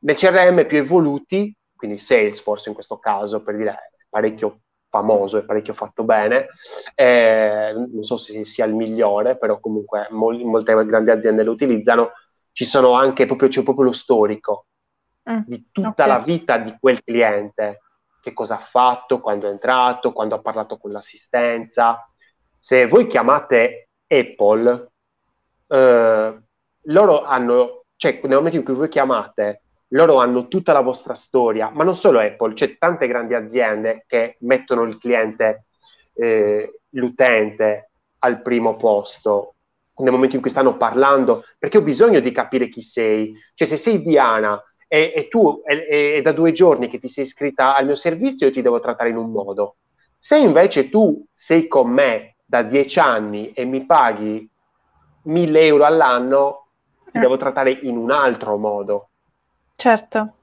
nel CRM più evoluti, quindi Salesforce in questo caso, per dire parecchio famoso e parecchio fatto bene, eh, non so se sia il migliore, però comunque mol- molte grandi aziende lo utilizzano, ci sono anche proprio, c'è proprio lo storico mm, di tutta okay. la vita di quel cliente, che cosa ha fatto, quando è entrato, quando ha parlato con l'assistenza. Se voi chiamate Apple, eh, loro hanno, cioè nel momento in cui voi chiamate loro hanno tutta la vostra storia, ma non solo Apple, c'è tante grandi aziende che mettono il cliente, eh, l'utente al primo posto nel momento in cui stanno parlando, perché ho bisogno di capire chi sei. Cioè se sei Diana e, e tu è da due giorni che ti sei iscritta al mio servizio, io ti devo trattare in un modo. Se invece tu sei con me da dieci anni e mi paghi mille euro all'anno, ti eh. devo trattare in un altro modo. Certo.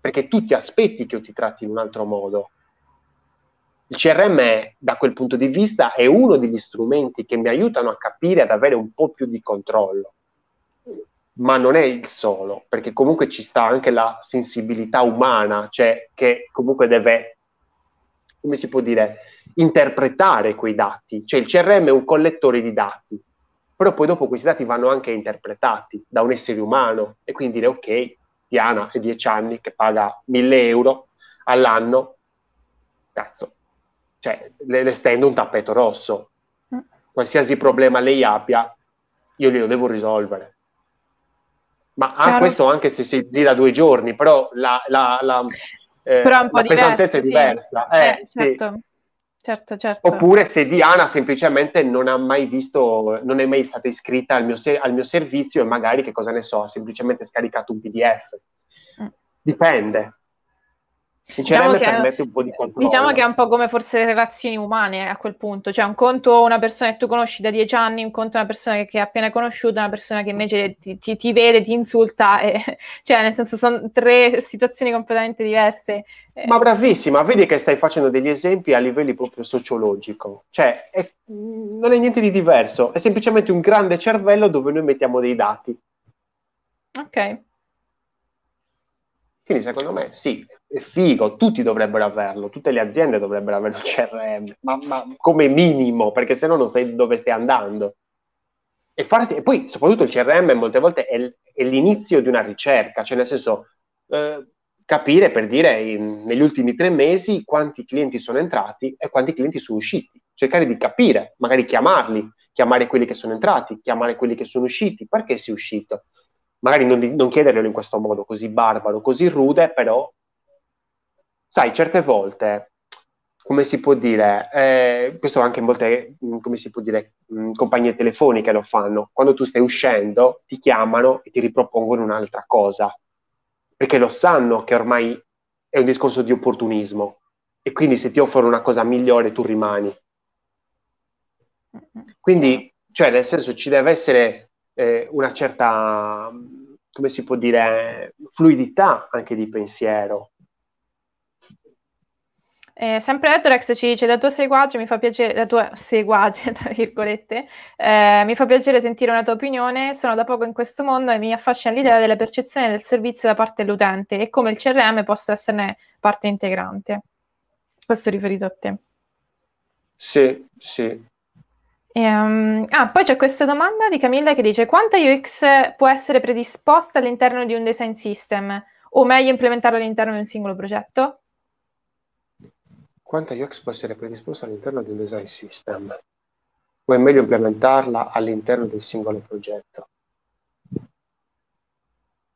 Perché tu ti aspetti che io ti tratti in un altro modo. Il CRM è, da quel punto di vista è uno degli strumenti che mi aiutano a capire, ad avere un po' più di controllo. ma non è il solo, perché comunque ci sta anche la sensibilità umana, cioè che comunque deve, come si può dire, interpretare quei dati. Cioè il CRM è un collettore di dati, però poi dopo questi dati vanno anche interpretati da un essere umano e quindi dire ok, Diana è 10 anni che paga 1000 euro all'anno, cazzo, cioè le, le stendo un tappeto rosso. Mm. Qualsiasi problema lei abbia, io glielo devo risolvere. Ma ah, questo anche se si gira due giorni, però la, la, la, eh, però la pesantezza è diversa. Sì. Eh, eh, certo. Sì. Certo, certo. Oppure se Diana semplicemente non ha mai visto, non è mai stata iscritta al mio, se- al mio servizio e magari, che cosa ne so, ha semplicemente scaricato un PDF. Mm. Diciamo che, permette un po' di controllo. Diciamo che è un po' come forse le relazioni umane a quel punto, cioè un conto una persona che tu conosci da dieci anni, un conto una persona che hai appena conosciuto, una persona che invece ti, ti, ti vede, ti insulta, e, cioè nel senso sono tre situazioni completamente diverse. Eh. Ma bravissima, vedi che stai facendo degli esempi a livelli proprio sociologico, cioè è, non è niente di diverso, è semplicemente un grande cervello dove noi mettiamo dei dati. Ok. Quindi secondo me sì, è figo, tutti dovrebbero averlo, tutte le aziende dovrebbero avere un CRM, ma, ma come minimo, perché se no non sai dove stai andando. E, farti, e, poi soprattutto il CRM molte volte è, è, l'inizio di una ricerca, cioè nel senso eh, capire per dire in, negli ultimi tre mesi quanti clienti sono entrati e quanti clienti sono usciti, cercare di capire, magari chiamarli, chiamare quelli che sono entrati, chiamare quelli che sono usciti, perché sei uscito, magari non, non chiederglielo in questo modo così barbaro, così rude, però, sai, certe volte, come si può dire, eh, questo anche in molte, mm, come si può dire, mh, mm, compagnie telefoniche lo fanno, quando tu stai uscendo, ti chiamano e ti ripropongono un'altra cosa, perché lo sanno che ormai è un discorso di opportunismo e quindi se ti offrono una cosa migliore tu rimani. Quindi, cioè, nel senso, ci deve essere eh, una certa, come si può dire, fluidità anche di pensiero. Eh, sempre Etrex ci dice la tua seguace mi fa piacere, la tua seguace, tra virgolette, eh, mi fa piacere sentire una tua opinione, sono da poco in questo mondo e mi affascina l'idea della percezione del servizio da parte dell'utente e come il CRM possa esserne parte integrante. Questo riferito a te. Sì, sì. E, um, ah, poi c'è questa domanda di Camilla che dice: Quanta UX può essere predisposta all'interno di un design system? O meglio implementarla all'interno di un singolo progetto? Quanta UX può essere predisposta all'interno di un design system? O è meglio implementarla all'interno del singolo progetto?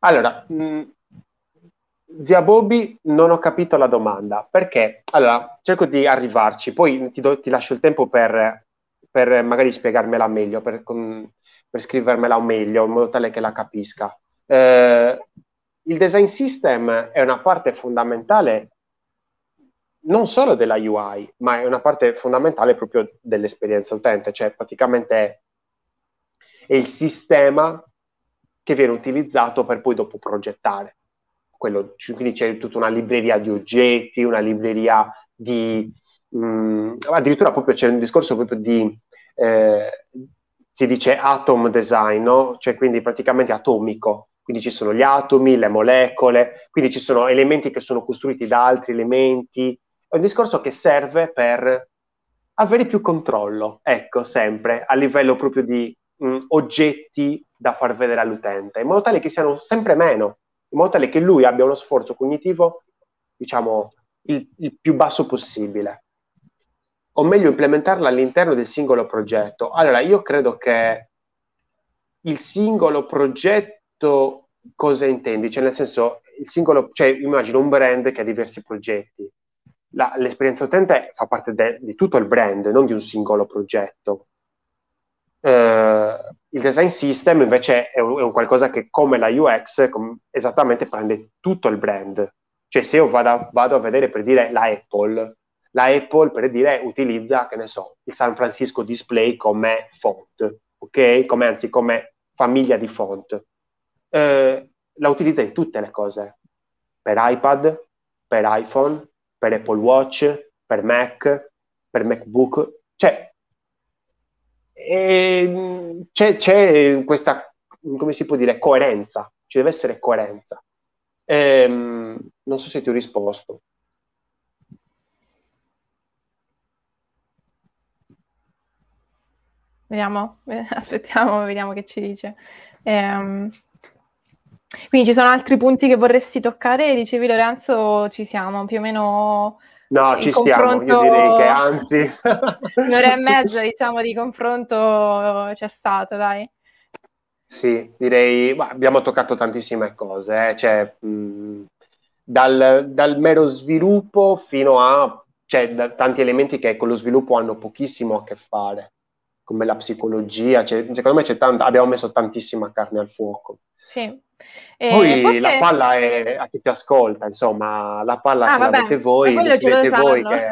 Allora, mh, mm, zia Bobby, non ho capito la domanda. Perché? Allora, cerco di arrivarci, poi ti, do, ti lascio il tempo per per magari spiegarmela meglio, per, per scrivermela meglio, in modo tale che la capisca. Eh, il design system è una parte fondamentale non solo della UI, ma è una parte fondamentale proprio dell'esperienza utente, cioè praticamente è il sistema che viene utilizzato per poi dopo progettare. Quello, quindi c'è tutta una libreria di oggetti, una libreria di... Mh, mm, addirittura proprio c'è un discorso proprio di eh, si dice atom design, no? cioè quindi praticamente atomico, quindi ci sono gli atomi, le molecole, quindi ci sono elementi che sono costruiti da altri elementi, è un discorso che serve per avere più controllo, ecco, sempre a livello proprio di mh, oggetti da far vedere all'utente, in modo tale che siano sempre meno, in modo tale che lui abbia uno sforzo cognitivo, diciamo, il, il più basso possibile o meglio implementarla all'interno del singolo progetto? Allora, io credo che il singolo progetto cosa intendi? Cioè, nel senso, il singolo, cioè, immagino un brand che ha diversi progetti. La, l'esperienza utente fa parte de, di tutto il brand, non di un singolo progetto. Uh, il design system invece è un, è un, qualcosa che, come la UX, com, esattamente prende tutto il brand. Cioè, se io vado, vado a vedere per dire la Apple, la Apple, per dire, utilizza, che ne so, il San Francisco Display come font, ok? Come, anzi, come famiglia di font. Eh, la utilizza in tutte le cose, per iPad, per iPhone, per Apple Watch, per Mac, per MacBook, cioè, c'è, c'è questa come si può dire, coerenza, ci deve essere coerenza. Ehm, non so se ti ho risposto. Vediamo, aspettiamo, vediamo che ci dice. Ehm, quindi ci sono altri punti che vorresti toccare? Dicevi Lorenzo, ci siamo più o meno. No, ci siamo, io direi che anzi. Un'ora e mezza, diciamo, di confronto c'è stato, dai. Sì, direi, bah, abbiamo toccato tantissime cose, eh? cioè, mh, dal, dal, mero sviluppo fino a cioè, da, tanti elementi che con lo sviluppo hanno pochissimo a che fare, come la psicologia, cioè, secondo me c'è tanta, abbiamo messo tantissima carne al fuoco. Sì. E Poi forse... la palla è a chi ti ascolta, insomma, la palla ah, ce vabbè, l'avete voi, decidete voi che...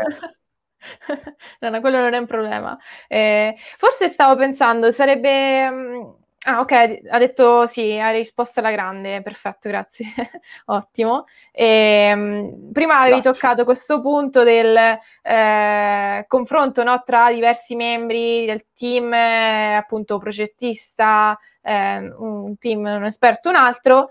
no, no, quello non è un problema. Eh, forse stavo pensando, sarebbe mm, Ah, ok, ha detto sì, ha risposto alla grande, perfetto, grazie, ottimo. E, ehm, prima avevi grazie. toccato questo punto del eh, confronto no, tra diversi membri del team, eh, appunto progettista, eh, un team, un esperto, un altro.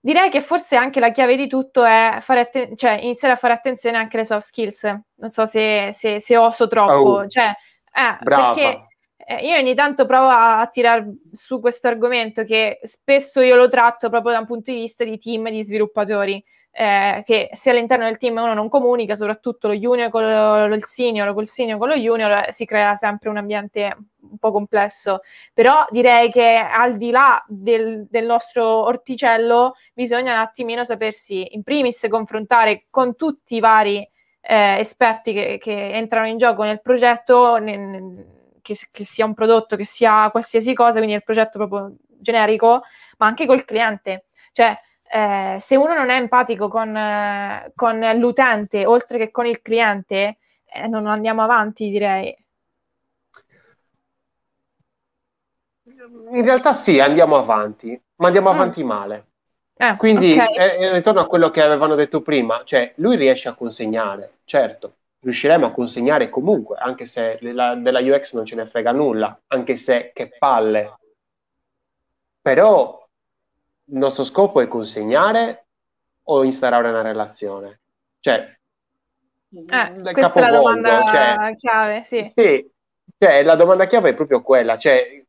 Direi che forse anche la chiave di tutto è fare atten- cioè, iniziare a fare attenzione anche alle soft skills. Non so se, se, se oso troppo, oh, cioè, eh, perché eh, io ogni tanto provo a, a tirare su questo argomento che spesso io lo tratto proprio da un punto di vista di team di sviluppatori. Eh, che se all'interno del team uno non comunica, soprattutto lo junior con lo, il senior, col senior con lo junior, si crea sempre un ambiente un po' complesso. Però direi che al di là del, del nostro orticello bisogna un attimino sapersi in primis confrontare con tutti i vari eh, esperti che, che, entrano in gioco nel progetto. Nel, che, che, sia un prodotto, che sia qualsiasi cosa, quindi il progetto proprio generico, ma anche col cliente. Cioè, eh, se uno non è empatico con, eh, con, l'utente, oltre che con il cliente, eh, non andiamo avanti, direi. In realtà sì, andiamo avanti, ma andiamo mm. avanti male. Eh, Quindi okay. ritorno a quello che avevano detto prima, cioè lui riesce a consegnare, certo, riusciremo a consegnare comunque, anche se la, della UX non ce ne frega nulla, anche se che palle. Però il nostro scopo è consegnare o instaurare una relazione? Cioè, eh, questa è la domanda cioè, chiave, sì. sì. Cioè, la domanda chiave è proprio quella, cioè,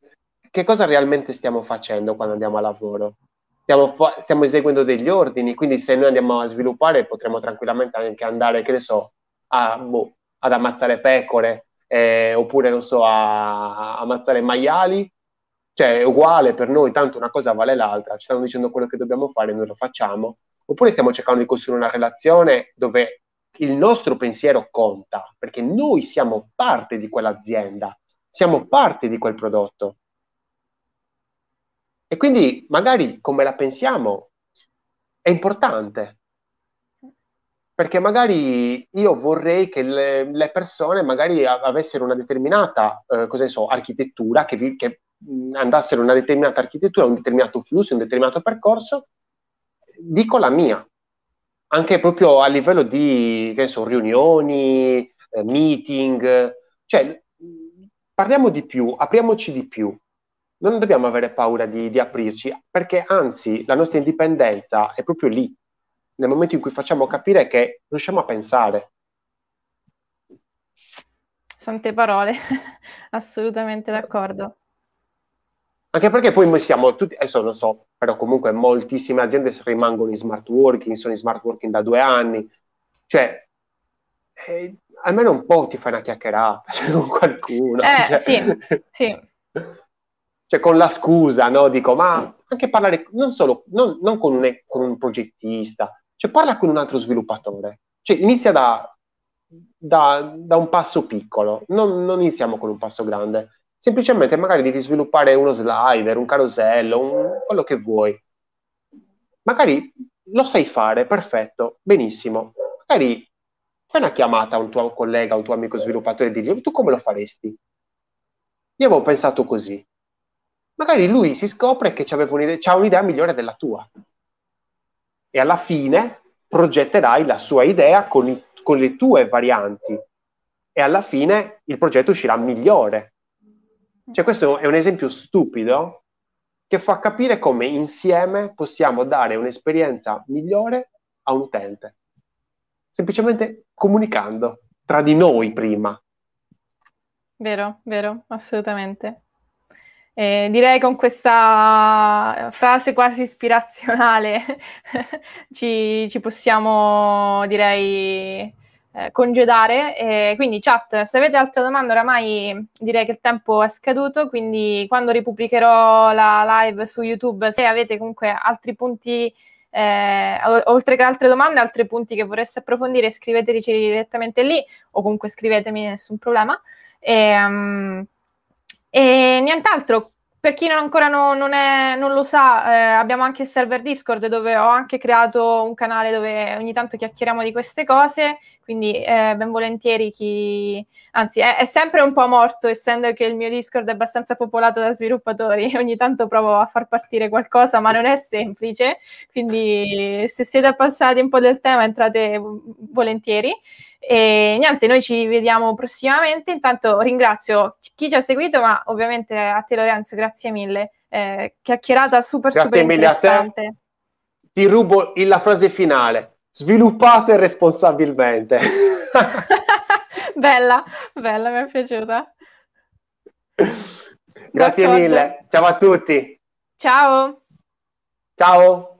che cosa realmente stiamo facendo quando andiamo a lavoro? Stiamo, fa- stiamo eseguendo degli ordini, quindi se noi andiamo a sviluppare potremmo tranquillamente anche andare, che ne so, a, boh, ad ammazzare pecore eh, oppure non so a, a ammazzare maiali. Cioè è uguale per noi, tanto una cosa vale l'altra, ci stanno dicendo quello che dobbiamo fare, noi lo facciamo, oppure stiamo cercando di costruire una relazione dove il nostro pensiero conta, perché noi siamo parte di quell'azienda, siamo parte di quel prodotto. E quindi magari come la pensiamo è importante, perché magari io vorrei che le, le persone magari avessero una determinata, eh, cosa so, architettura, che, vi, che andassero in una determinata architettura, un determinato flusso, un determinato percorso, dico la mia, anche proprio a livello di, che so, riunioni, eh, meeting, cioè parliamo di più, apriamoci di più, non dobbiamo avere paura di, di aprirci, perché anzi la nostra indipendenza è proprio lì, nel momento in cui facciamo capire che riusciamo a pensare. Sante parole, assolutamente d'accordo. Anche perché poi noi siamo tutti, adesso non so, però comunque moltissime aziende rimangono in smart working, sono in smart working da due anni, cioè eh, almeno un po' ti fai una chiacchierata cioè, con qualcuno. Eh, cioè, sì, sì. Cioè con la scusa, no? Dico, ma anche parlare non solo, non, non con, un, con un progettista, cioè parla con un altro sviluppatore, cioè inizia da, da, da un passo piccolo, non, non, iniziamo con un passo grande, semplicemente magari devi sviluppare uno slider, un carosello, un, quello che vuoi. Magari lo sai fare, perfetto, benissimo. Magari fai una chiamata a un tuo collega, a un tuo amico sviluppatore e digli, tu come lo faresti? Io avevo pensato così. Magari lui si scopre che c'aveva un'idea, c'ha un'idea migliore della tua e alla fine progetterai la sua idea con, i, con le tue varianti e alla fine il progetto uscirà migliore. Cioè questo è un esempio stupido, che fa capire come insieme possiamo dare un'esperienza migliore a un utente, semplicemente comunicando tra di noi prima. Vero, vero, assolutamente. Eh, direi con questa frase quasi ispirazionale ci, ci, possiamo, direi, eh, congedare. Eh, quindi, chat, se avete altre domande, oramai direi che il tempo è scaduto. Quindi, quando ripubblicherò la live su YouTube, se avete comunque altri punti. Eh, oltre che altre domande, altri punti che vorreste approfondire, scriveteci direttamente lì o comunque scrivetemi, nessun problema. E, um, e nient'altro, per chi ancora no, non, è, non, lo sa, eh, abbiamo anche il server Discord dove ho anche creato un canale dove ogni tanto chiacchieriamo di queste cose, quindi eh, ben volentieri chi... Anzi, è, è, sempre un po' morto, essendo che il mio Discord è abbastanza popolato da sviluppatori, ogni tanto provo a far partire qualcosa, ma non è semplice, quindi se siete appassionati un po' del tema entrate volentieri. E niente, noi ci vediamo prossimamente. Intanto ringrazio chi ci ha seguito, ma ovviamente a te Lorenzo, grazie mille. Eh, chiacchierata super grazie super mille interessante. A te. Ti rubo la frase finale. Sviluppate responsabilmente. bella, bella, mi è piaciuta. Grazie D'accordo. mille. Ciao a tutti. Ciao. Ciao.